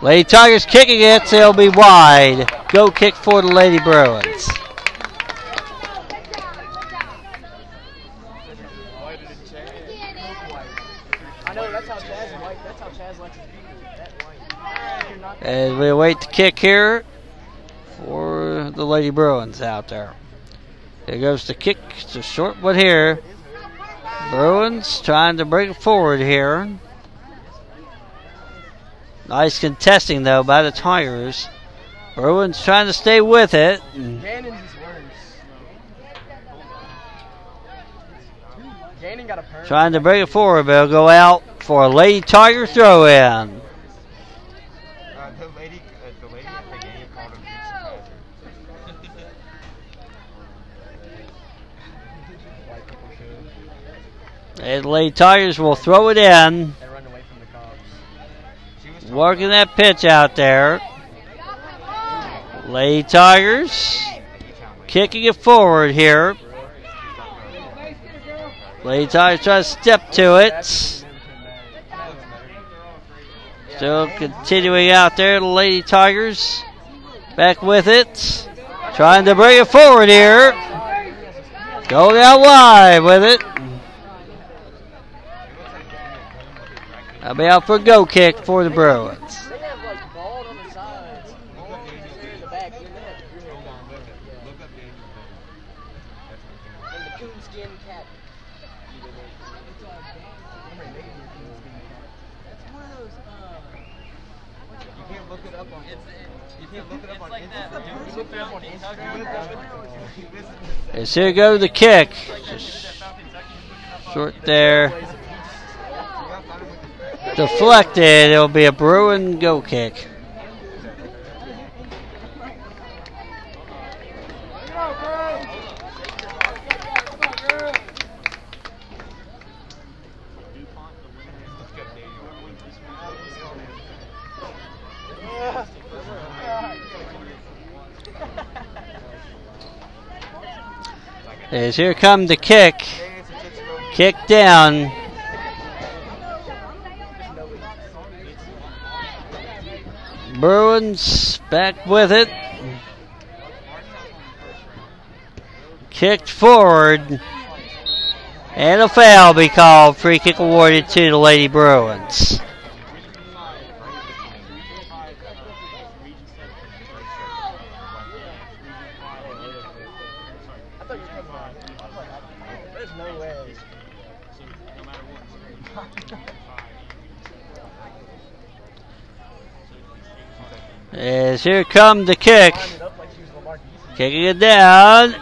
Lady Tigers kicking it, it'll be wide. Go kick for the Lady Bruins. As we await the kick here for the Lady Bruins out there. Here goes the kick. It's a short one here. Bruins trying to break it forward here. Nice contesting though by the Tigers. Bruins trying to stay with it. Gannon's is worse. Gannon got a perm. Trying to break it forward, but it'll go out for a Lady Tiger throw in. Uh, the lady, uh, the lady at the game called him Dukes of Hazzard. Lady Tigers will throw it in. And run away from the cops. She was talking Working that pitch out there. Lady Tigers kicking it forward here. Lady Tigers try to step to it. Still continuing out there, the Lady Tigers back with it. Trying to bring it forward here. Going out wide with it. I'll be out for go kick for the Bruins. As here goes the kick. Just short there. Deflected. It'll be a Bruin go kick. As here come the kick. Kick down. Bruins back with it. Kicked forward. And a foul be called. Free kick awarded to the Lady Bruins. As here come the kick. Kicking it down.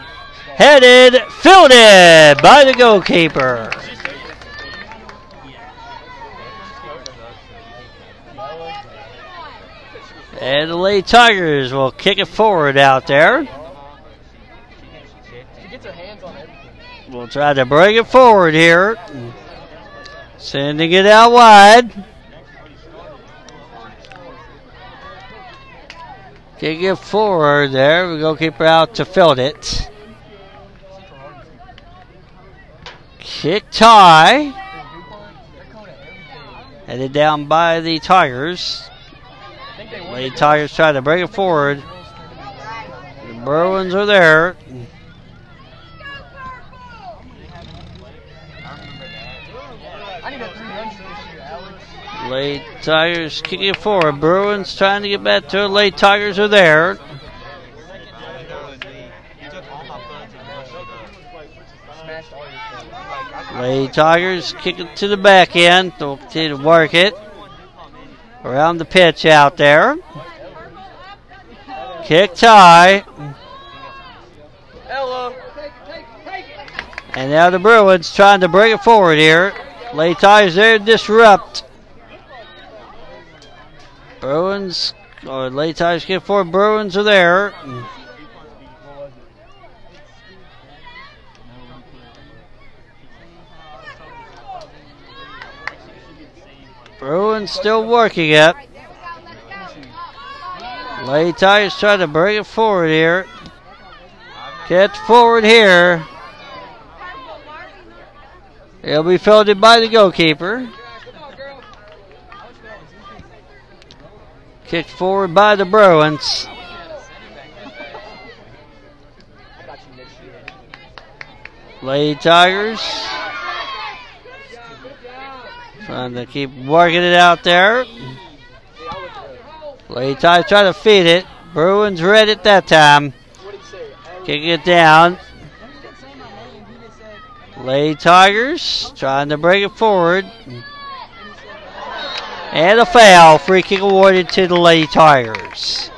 Headed, fielded by the goalkeeper. And the late Tigers will kick it forward out there. We'll try to bring it forward here. Sending it out wide. Kick it forward there. We go keep her out to field it. Kick tie. Headed down by the Tigers. They the Tigers try to bring it forward. The Bruins are there. I need a 300 this year, Alex. Late Tigers kicking it forward. Bruins trying to get back to it. Late Tigers are there. Smashed all your things. Lady Tigers kick it to the back end. They'll continue to work it. Around the pitch out there. Kick tie. And now the Bruins trying to bring it forward here. Lady Tigers there to disrupt. Bruins, uh, or Lady Tigers get forward. Bruins are there. Bruins still working it. Lady Tigers trying to bring it forward here. Catch forward here. It'll be fielded by the goalkeeper. Kicked forward by the Bruins. Lady Tigers. Trying to keep working it out there. Lady Tigers try to feed it. Bruins read it that time. What did he say? Ella? Kick it down. Lady Tigers trying to bring it forward. And a foul. Free kick awarded to the Lady Tigers.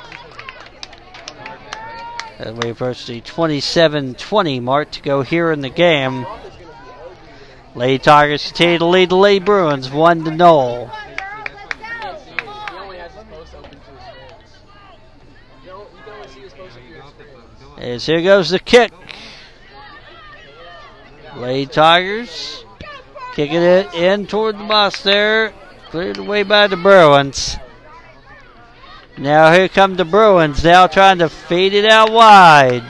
And we approach the 27-20 mark to go here in the game. Lady Tigers continue to lead the Lady Bruins 1 to 0. He only has his post open to his friends. You, don't, you can only see his post if you're his friend. As here goes the kick. Lady Tigers kicking it in toward the box there. Cleared away by the Bruins. Now here come the Bruins now trying to feed it out wide.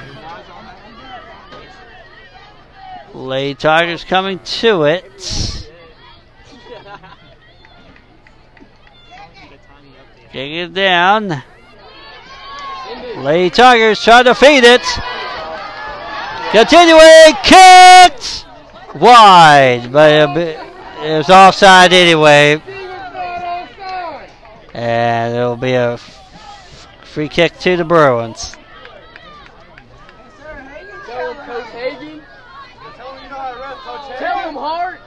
Lady Tigers coming to it. Kick it down. Lady Tigers trying to feed it. Continuing, kicked wide, but it was offside anyway, and it'll be a free kick to the Bruins. Tell him, Coach Hagen. Tell him, Hart.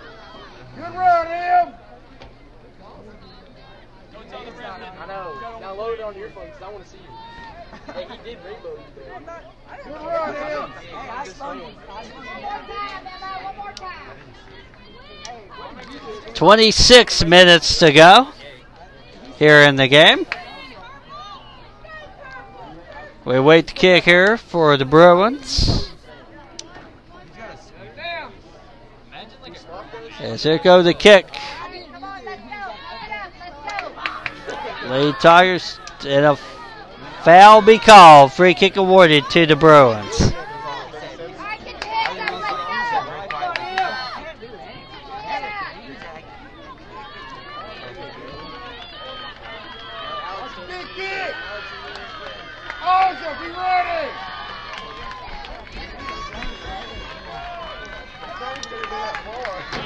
Good run, Em. I know. Now load it on your phone because I want to see you. Hey, he did rainbow you there. Good run, Em. Just saying. 26 minutes to go here in the game. We wait the kick here for the Bruins. As here goes the kick. Lady Tigers and a foul be called. Free kick awarded to the Bruins.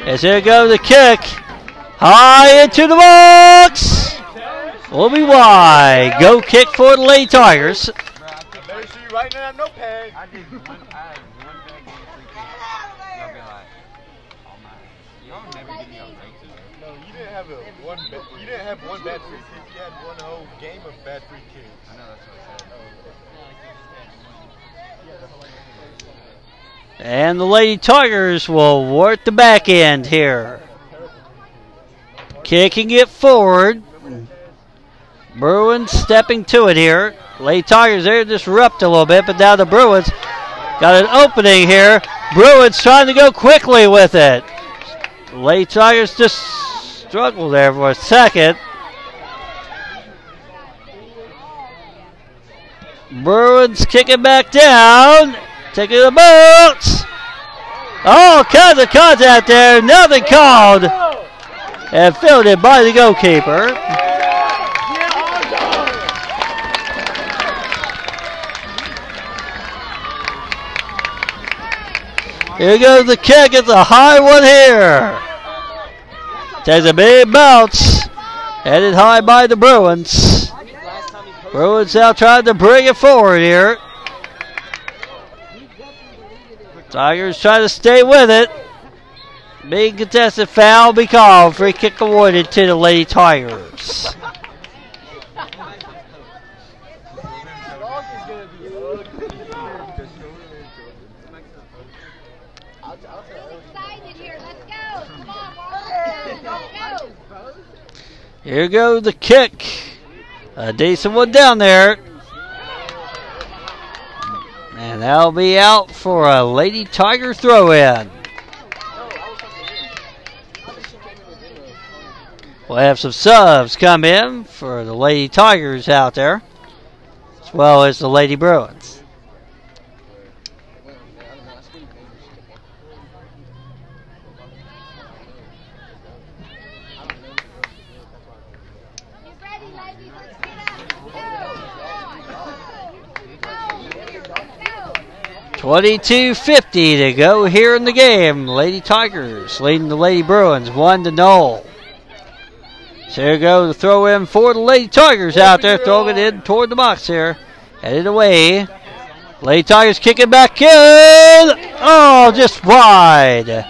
As here goes the kick. High into the box. Will be wide. Go kick for the Lady Tigers. You didn't have one bad free kick. You had one whole game of bad free kicks. I know that's what I said. And the Lady Tigers will work the back end here. Kicking it forward. Bruins stepping to it here. Lady Tigers there disrupt a little bit, but now the Bruins got an opening here. Bruins trying to go quickly with it. Lady Tigers just struggle there for a second. Bruins kicking back down. Taking the boats. All kinds of contact there. Nothing called. And fielded by the goalkeeper. Here goes the kick. It's a high one here. Takes a big bounce. Headed high by the Bruins. Bruins now trying to bring it forward here. Tigers try to stay with it. Big contested foul be called. Free kick awarded to the Lady Tigers. Here. Goes the kick. A decent one down there. That'll be out for a Lady Tiger throw in. We'll have some subs come in for the Lady Tigers out there, as well as the Lady Bruins. well, I don't know. I speak English. I don't know. You ready, ladies? Let's get up. Go. Go. Go. 22.50 to go here in the game. Lady Tigers leading the Lady Bruins 1 to 0. So here goes the throw in for the Lady Tigers out there, throwing it in toward the box here. Headed away. Lady Tigers kicking back in. Oh, just wide.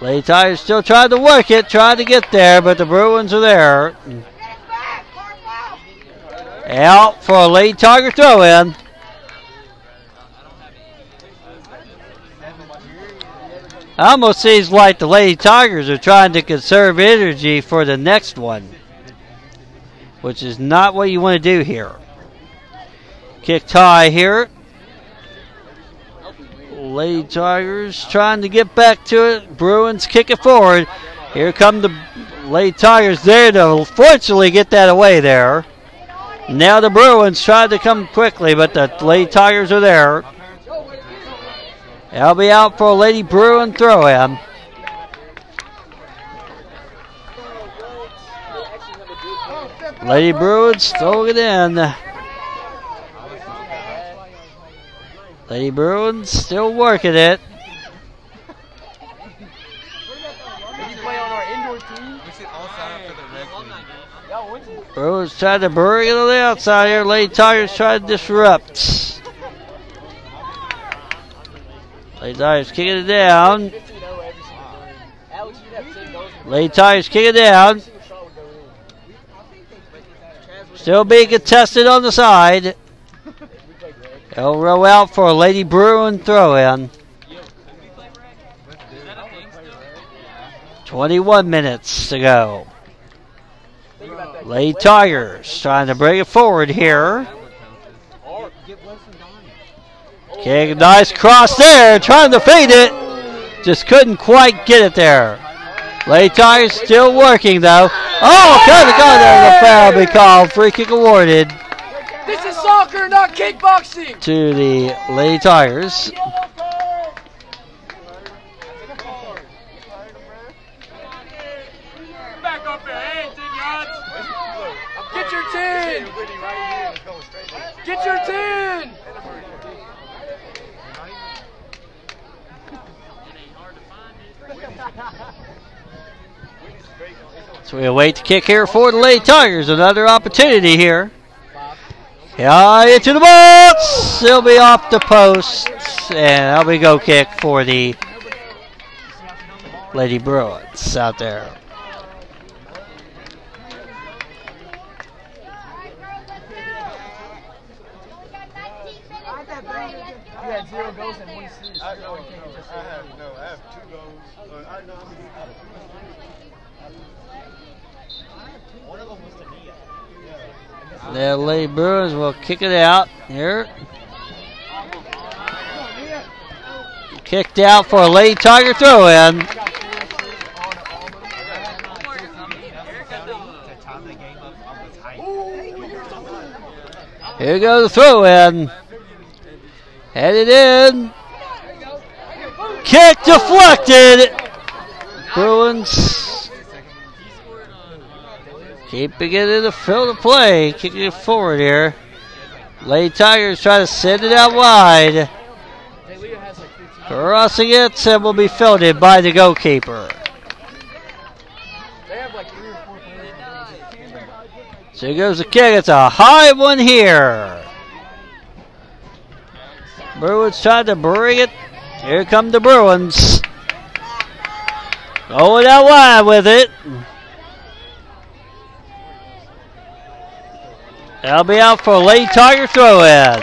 Lady Tigers still trying to work it, trying to get there, but the Bruins are there. Out for a Lady Tiger throw in. Almost seems like the Lady Tigers are trying to conserve energy for the next one, which is not what you want to do here. Kick tie here. Lady Tigers trying to get back to it. Bruins kick it forward. Here come the Lady Tigers there to fortunately get that away there. Now the Bruins tried to come quickly, but the Lady Tigers are there. That'll be out for a Lady Bruin throw in. Lady Bruins throw it in. Lady Bruins still working it. Bruins trying to bring it on the outside here. Lady Tigers trying to disrupt. Lady Tigers kicking it down. 15 0 every single game. Alex, you'd have 10 goals. in the Lady game. Tigers kicking it down. Every single shot would go. Still being contested on the side. It'll roll out for a Lady Bruin throw in. 21 minutes to go. Lady Tigers trying to bring it forward here. Kick, nice cross there, trying to fade it. Just couldn't quite get it there. Lady Tigers still working though. Oh, kind of got there. The foul be called. Free kick awarded This is soccer, not kickboxing. to the Lady Tigers. Back up your head, Get your 10. Get your 10. So we await the kick here for the Lady Tigers. Another opportunity here. Yeah, into the box. He'll be off the post. And that'll be go kick for the Lady Bruins out there. You had zero goals and one assist. I, You no, can't just I say have that. no, I have two goals. Uh, I know I'm One of them was to The Lady Bruins will kick it out here. Kicked out for a Lady Tiger throw in. Here goes the throw in. Headed in. Kick deflected. Bruins keeping it in the field of play. Kicking it forward here. Lady Tigers try to send it out wide. Leo has like 15. Crossing it and will be fielded by the goalkeeper. So here goes the kick. It's a high one here. Bruins tried to bring it. Here come the Bruins. Going out wide with it. That'll be out for a late Tiger throw in.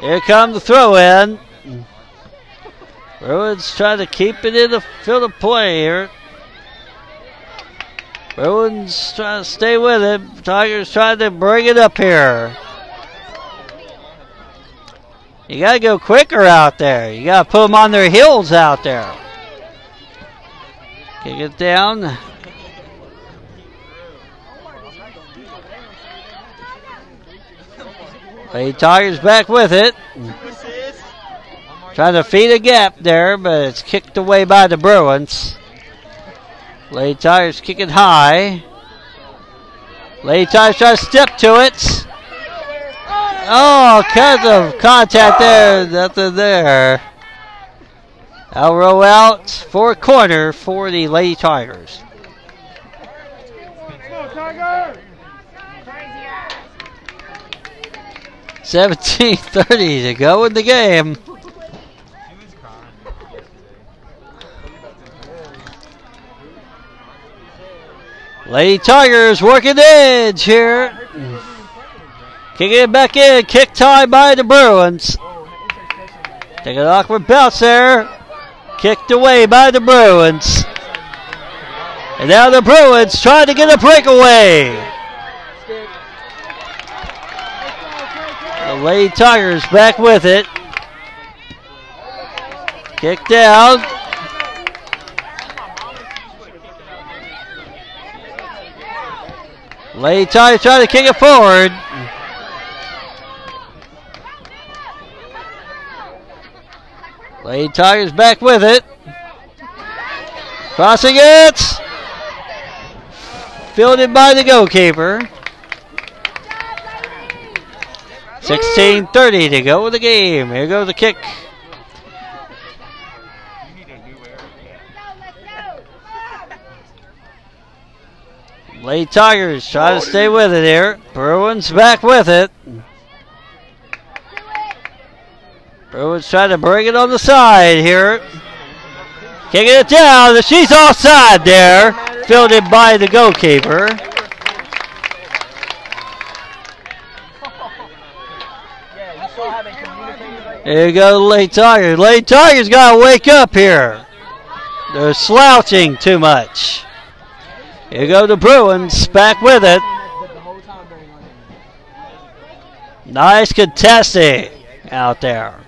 Here comes the throw in. Bruins trying to keep it in the field of play here. Bruins trying to stay with it. Tigers trying to bring it up here. You got to go quicker out there. You got to put them on their heels out there. Kick it down. Lady Tigers back with it. Trying to feed a gap there, but it's kicked away by the Bruins. Lady Tigers kicking high. Lady Tigers trying to step to it. Oh, of contact there. Nothing there. I'll roll out for a corner for the Lady Tigers. Seventeen thirty to go in the game. Lady Tigers working edge here. Kicking it back in. Kick tie by the Bruins. Take an awkward bounce there. Kicked away by the Bruins. And now the Bruins trying to get a breakaway. The Lady Tigers back with it. Kick down. Lady Tigers trying to kick it forward. Lady Tigers back with it. Crossing it. Fielded by the goalkeeper. 16.30 to go with the game. Here goes the kick. Lady Tigers try to stay with it here. Bruins back with it. Bruins trying to bring it on the side here. Kicking it down. She's offside there. Fielded by the goalkeeper. There you go, Lady Tigers. Lady Tigers got to wake up here. They're slouching too much. Here go the Bruins back with it. Nice contesting out there.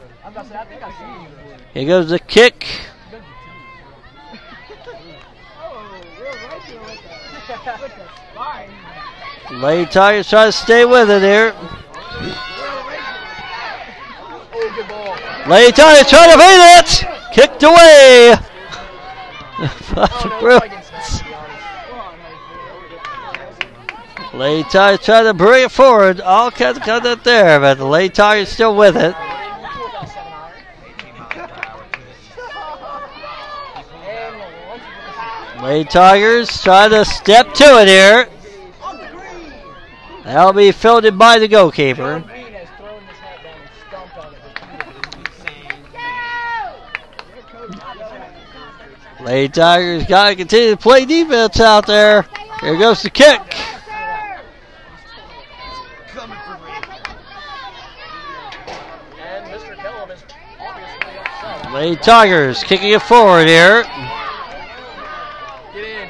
Here goes the kick. Lady Tigers try to stay with it here. Lady Tigers trying to beat it. Kicked away. Lady Tigers trying to bring it forward. All kinds of contact there, but the Lady Tigers still with it. Pulled out seven iron. 18 miles per hour to the And once you put Lady Tigers trying to step to it here. That'll be fielded by the goalkeeper. Lady Tigers got to continue to play defense out there. Here goes the kick. Lady Tigers kicking it forward here. Get in.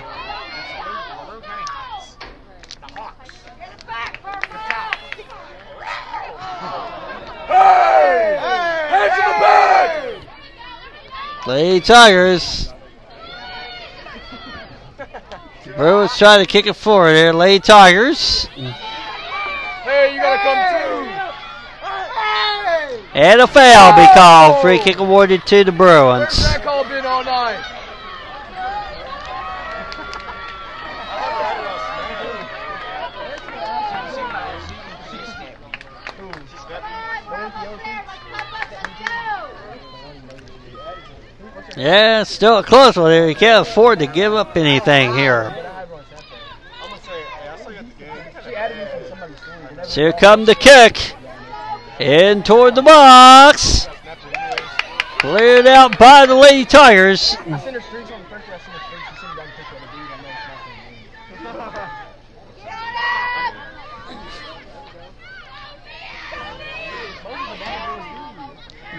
Hands in the back! Lady Tigers. Bruins trying to kick it forward here. Lady Tigers. Hey, you gotta come too! And a foul be called. Free oh. kick awarded to the Where's Bruins. that call been all night? Yeah, still a close one here. You can't afford to give up anything here. So here come the kick. In toward the box. Cleared out by the Lady Tigers. I Tigers her streaks on the first day I sent her streaks. She sent me down the picture of the dude. I know it's not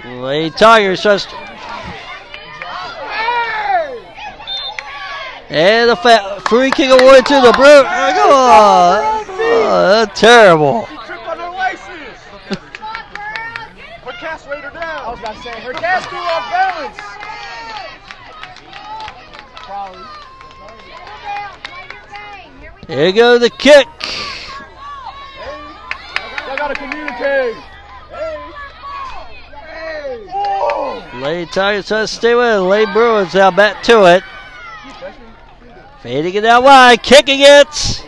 from me. Lady Tigers just. And a fa- free kick awarded to the Bruins. Oh, oh, that's terrible. Trip on her laces! Her cast weighed her I was about to say, her cast threw off balance. Probably. Here goes the kick. Y'all gotta communicate! Lady Tigers trying to stay with it. Lady Bruins now back to it. Fading it out wide, kicking it.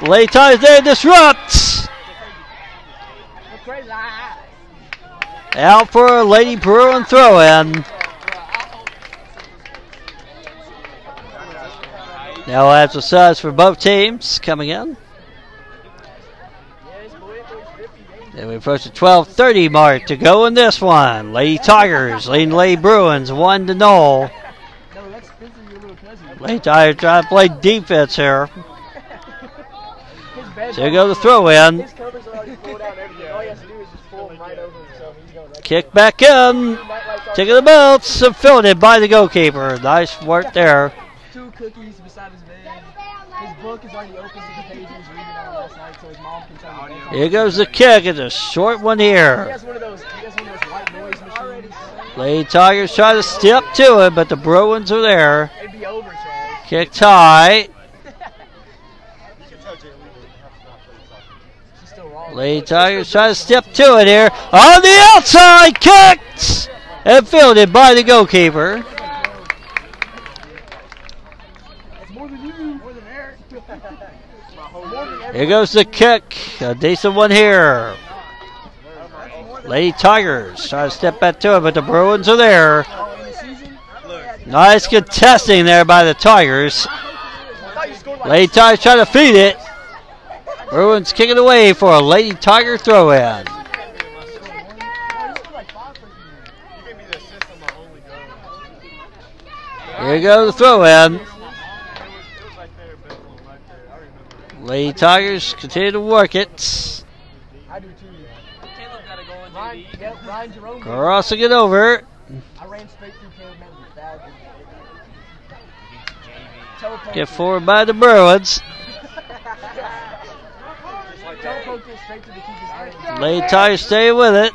Delay ties there, disrupts. Out for Lady Bruin throw in. Now that's the size for both teams coming in. And we approach the 12:30 mark to go in this one. Lady Tigers leading Lady Bruins one to null. Lady Tigers trying to play defense here. So here goes the throw in. His covers are already pulled out and everything. All he has to do is just pull them right over himself. He's going right Kick back in. Taking the belts and fielded by the goalkeeper. Nice work there. Two cookies beside his bed. His book is already open to the page he was reading on last night, so his mom can tell him. Here goes the kick. It's a short one He here. has one of those. One of those white noise machines. Lady Tigers try to step to it, but the Bruins are there. It'd be over. Kick tight. Lady Tigers try to step to it here. On the outside, kicked and fielded by the goalkeeper. Here goes the kick. A decent one here. Lady Tigers try to step back to it, but the Bruins are there. Nice contesting there by the Tigers. Lady Tigers trying to feed it. Bruins kicking away for a Lady Tiger throw in. Here goes the throw in. Lady Tigers continue to work it. Crossing it over. I ran straight through Caleb Medley. Bad. Teleport. Get forward by the Bruins. Lay Tigers stay with it.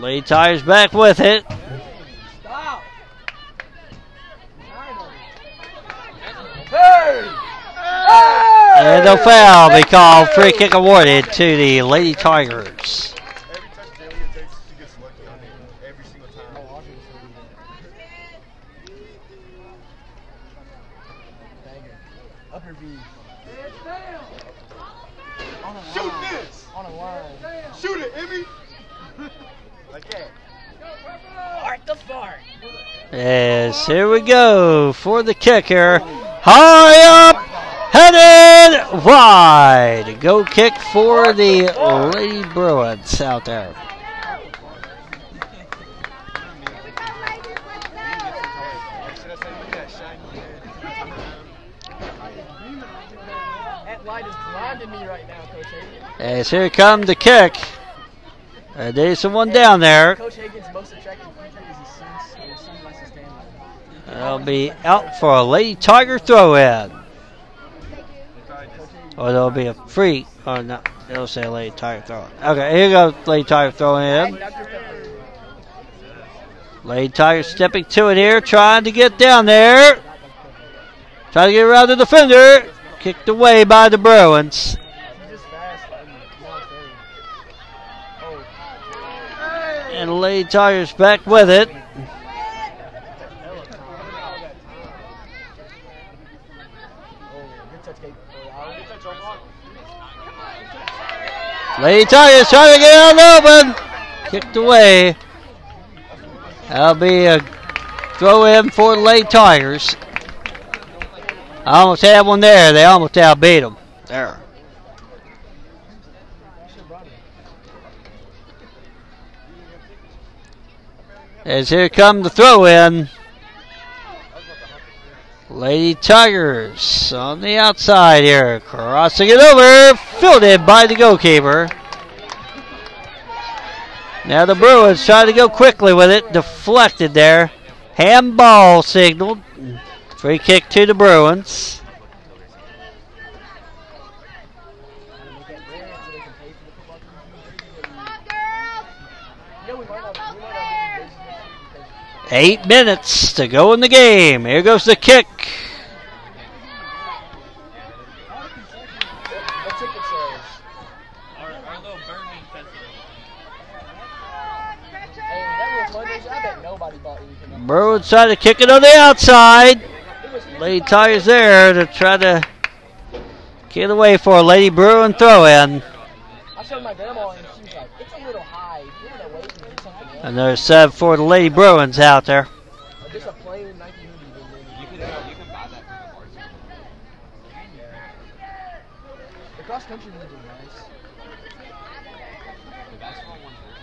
Lady Tigers back with it. Stop. Hey! And no foul be called. Free kick awarded to the Lady Tigers. Every touch Jay Lee takes, she gets lucky on it. Every single time. Upper V. Shoot this! On a line. Shoot it, Emmy! Like that. Fart the fart. Yes, here we go for the kicker. High up, headed wide. Go kick for the Lady Bruins out there. Should I say, look at that shiny head. That light is blinding me right now, Coach Hagen. As here comes the kick. Uh, there's someone down there. Coach Hagen's most attractive feature is his sons, and his son likes to stand like him. They'll be out for a Lady Tiger throw in. Or there'll be a free. Or no, it'll say Lady Tiger throw in. Okay, here goes Lady Tiger throwing in. Lady Tiger stepping to it here, trying to get down there. Trying to get around the defender. Kicked away by the Bruins. And Lady Tiger's back with it. hella time. Oh, good touch, Gabe. Oh, good touch, Omar. Lady Tiger's trying to get out of open. Kicked away. That'll be a uh, throw in for the Lady Tigers. I almost had one there. They almost outbeat them. There. As here come the throw in. Lady Tigers on the outside here. Crossing it over. Fielded by the goalkeeper. Now the Bruins try to go quickly with it. Deflected there. Handball signaled. Free kick to the Bruins. Make that brand so they can pay for the football team. You know, we might not, we might not be in business next year because Eight minutes to go in the game. Here goes the kick. Bruins try to kick it on the outside. Lady Tigers there to try to get away for a Lady Bruin throw in. I showed my grandma and she was like, it's a little high. You want to wait and do something else? Another sub for the Lady Bruins out there. Or just a plain 19 hoodie. You can, you can buy that from the varsity. The cross country ones are nice. The basketball ones are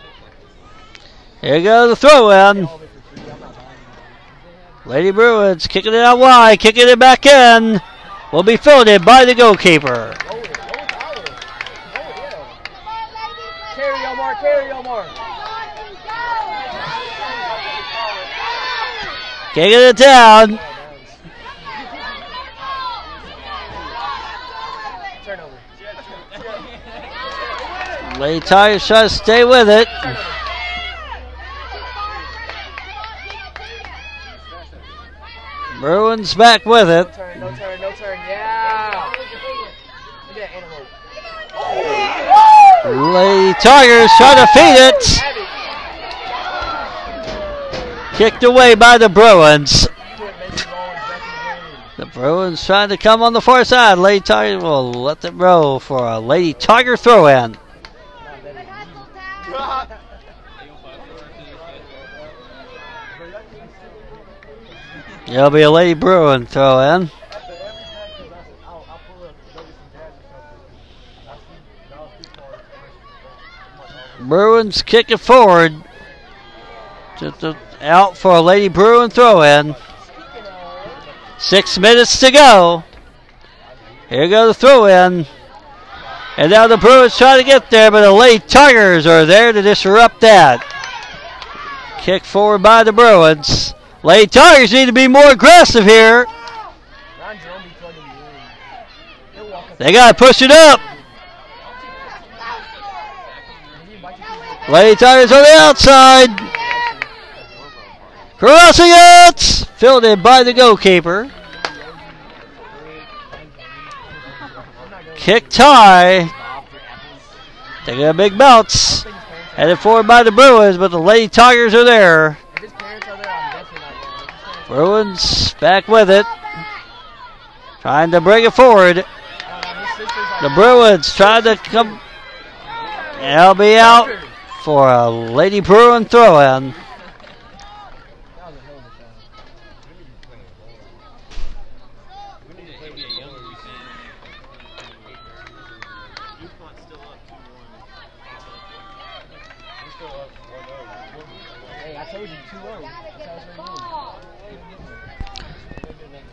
sick. Here goes the throw in. Lady Bruins kicking it out wide, kicking it back in. Will be fielded by the goalkeeper. Carry Omar. Carry Omar. Kicking it down. Turnover. Lady Tigers try stay with it. Bruins back with it. No turn, no turn, no turn. Yeah. That Tigers try to feed it. Kicked away by the Bruins. The Bruins trying to come on the far side. Lady Tiger will let them roll for a Lady Tiger throw in. It'll be a Lady Bruin throw in. Bruins kick it forward. Just a- out for a Lady Bruin throw in. Six minutes to go. Here goes the throw in. And now the Bruins try to get there, but the Lady Tigers are there to disrupt that. Kick forward by the Bruins. Lady Tigers need to be more aggressive here. They got to push it up. Lady Tigers on the outside. Crossing it. Filled in by the goalkeeper. Kick tie. Taking a big bounce. Headed forward by the Bruins, but the Lady Tigers are there. Bruins back with it. Trying to bring it forward. The Bruins trying to come. They'll be out for a Lady Bruin throw in.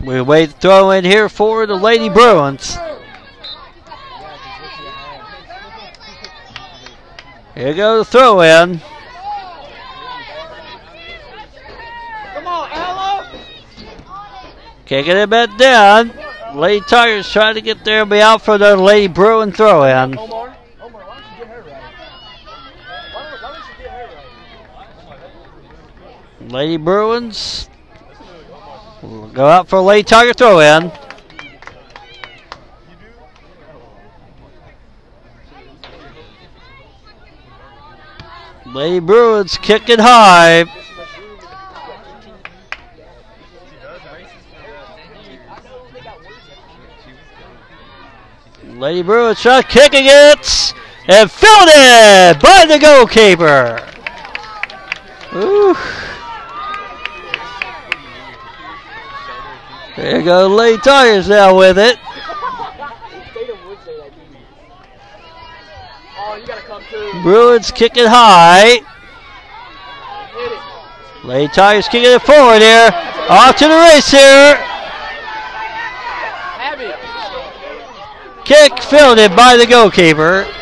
We wait throw in here for the Lady Bruins. Here goes the throw in. Come on, Ella. Kicking it back down. Lady Tigers trying to get there and be out for the Lady Bruin throw in. Lady Bruins will go out for a Lady Tiger throw in. Lady Bruins kicking high. Lady Bruins shot kicking it and fielded by the goalkeeper. Ooh. There you go, Lady Tigers now with it. Bruins high. Hit it. Lady Tigers kicking it forward here. Off to the race here. Kick fielded by the goalkeeper.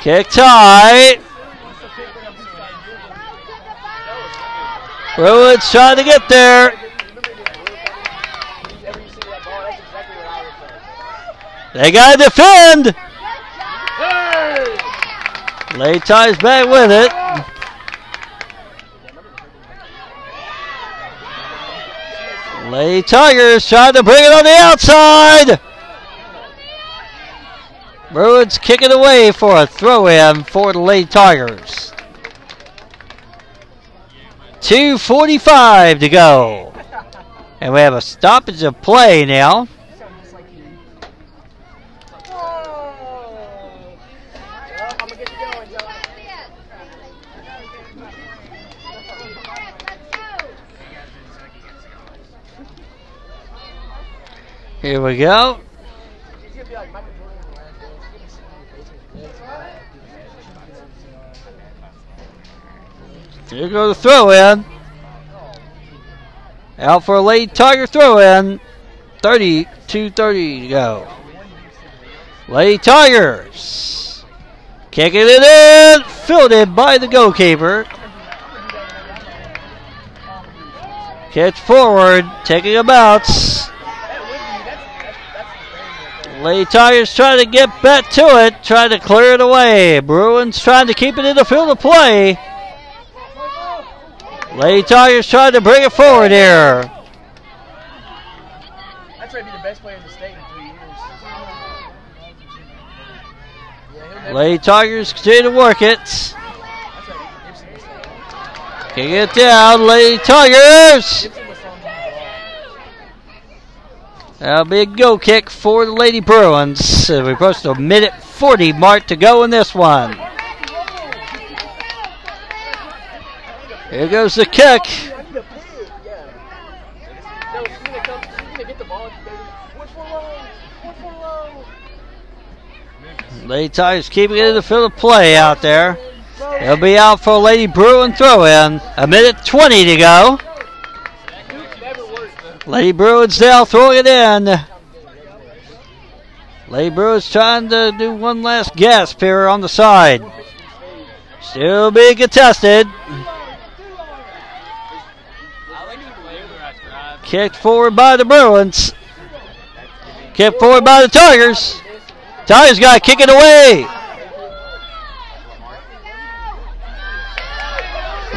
Kick high. Bruins trying to get there. They got to defend. Hey! Lady Tigers back with it. Lady Tigers trying to bring it on the outside. Bruins kicking away for a throw in for the Lady Tigers. 2.45 to go. And we have a stoppage of play now. Whoa! Well, I'm gonna get you going, Joe. Here we go. He's gonna be like Michael Jordan in the last dance. He's gonna sit in your face. Here goes the throw in. Out for a late Tiger throw in. 32 30 to go. Lady Tigers. Kicking it in. Fielded by the goalkeeper. Catch forward. Taking a bounce. Lady Tigers trying to get back to it. Trying to clear it away. Bruins trying to keep it in the field of play. Lady Tigers trying to bring it forward here. That's right, be the best player in the state in three years. Yeah, he'll never. Lady Tigers continue to work it. That's right, Gibson. Kick it down, Lady Tigers. Gibson was telling me That'll be a go kick for the Lady Bruins. Uh, We approach the minute 40 mark to go in this one. Here goes the kick. I need a pig. Yeah. No, she's gonna come. She's gonna get the ball. Baby. One for low. goes the kick. Lady Tigers keeping it in the field of play out there. It'll be out for Lady Bruin throw in. A minute 20 to go. Lady Bruins now throwing it in. Lady Bruins trying to do one last gasp here on the side. Still being contested. I like to play where I drive. Kicked forward by the Bruins. Kicked forward by the Tigers. Tigers got to kick it away.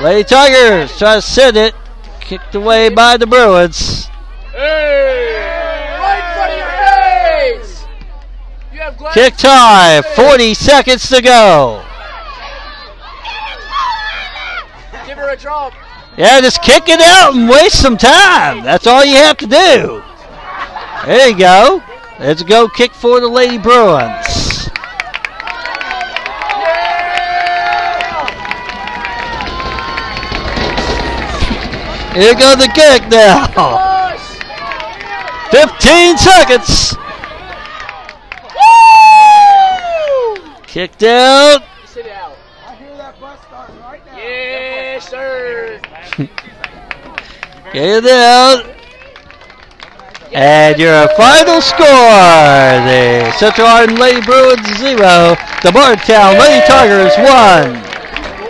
Lady Tigers try to send it. Kicked away by the Bruins. Hey! Right in front of your face! Kick time. 40 seconds to go. Give her a drop. Yeah, just kick it out and waste some time. That's all you have to do. There you go. Let's go kick for the Lady Bruins. Here goes the kick now. Push! 15 seconds. Kicked out. Yes, sir. Get it out. And your final score, the Central Hardin Lady Bruins 0, the Bardstown Lady Tigers 1.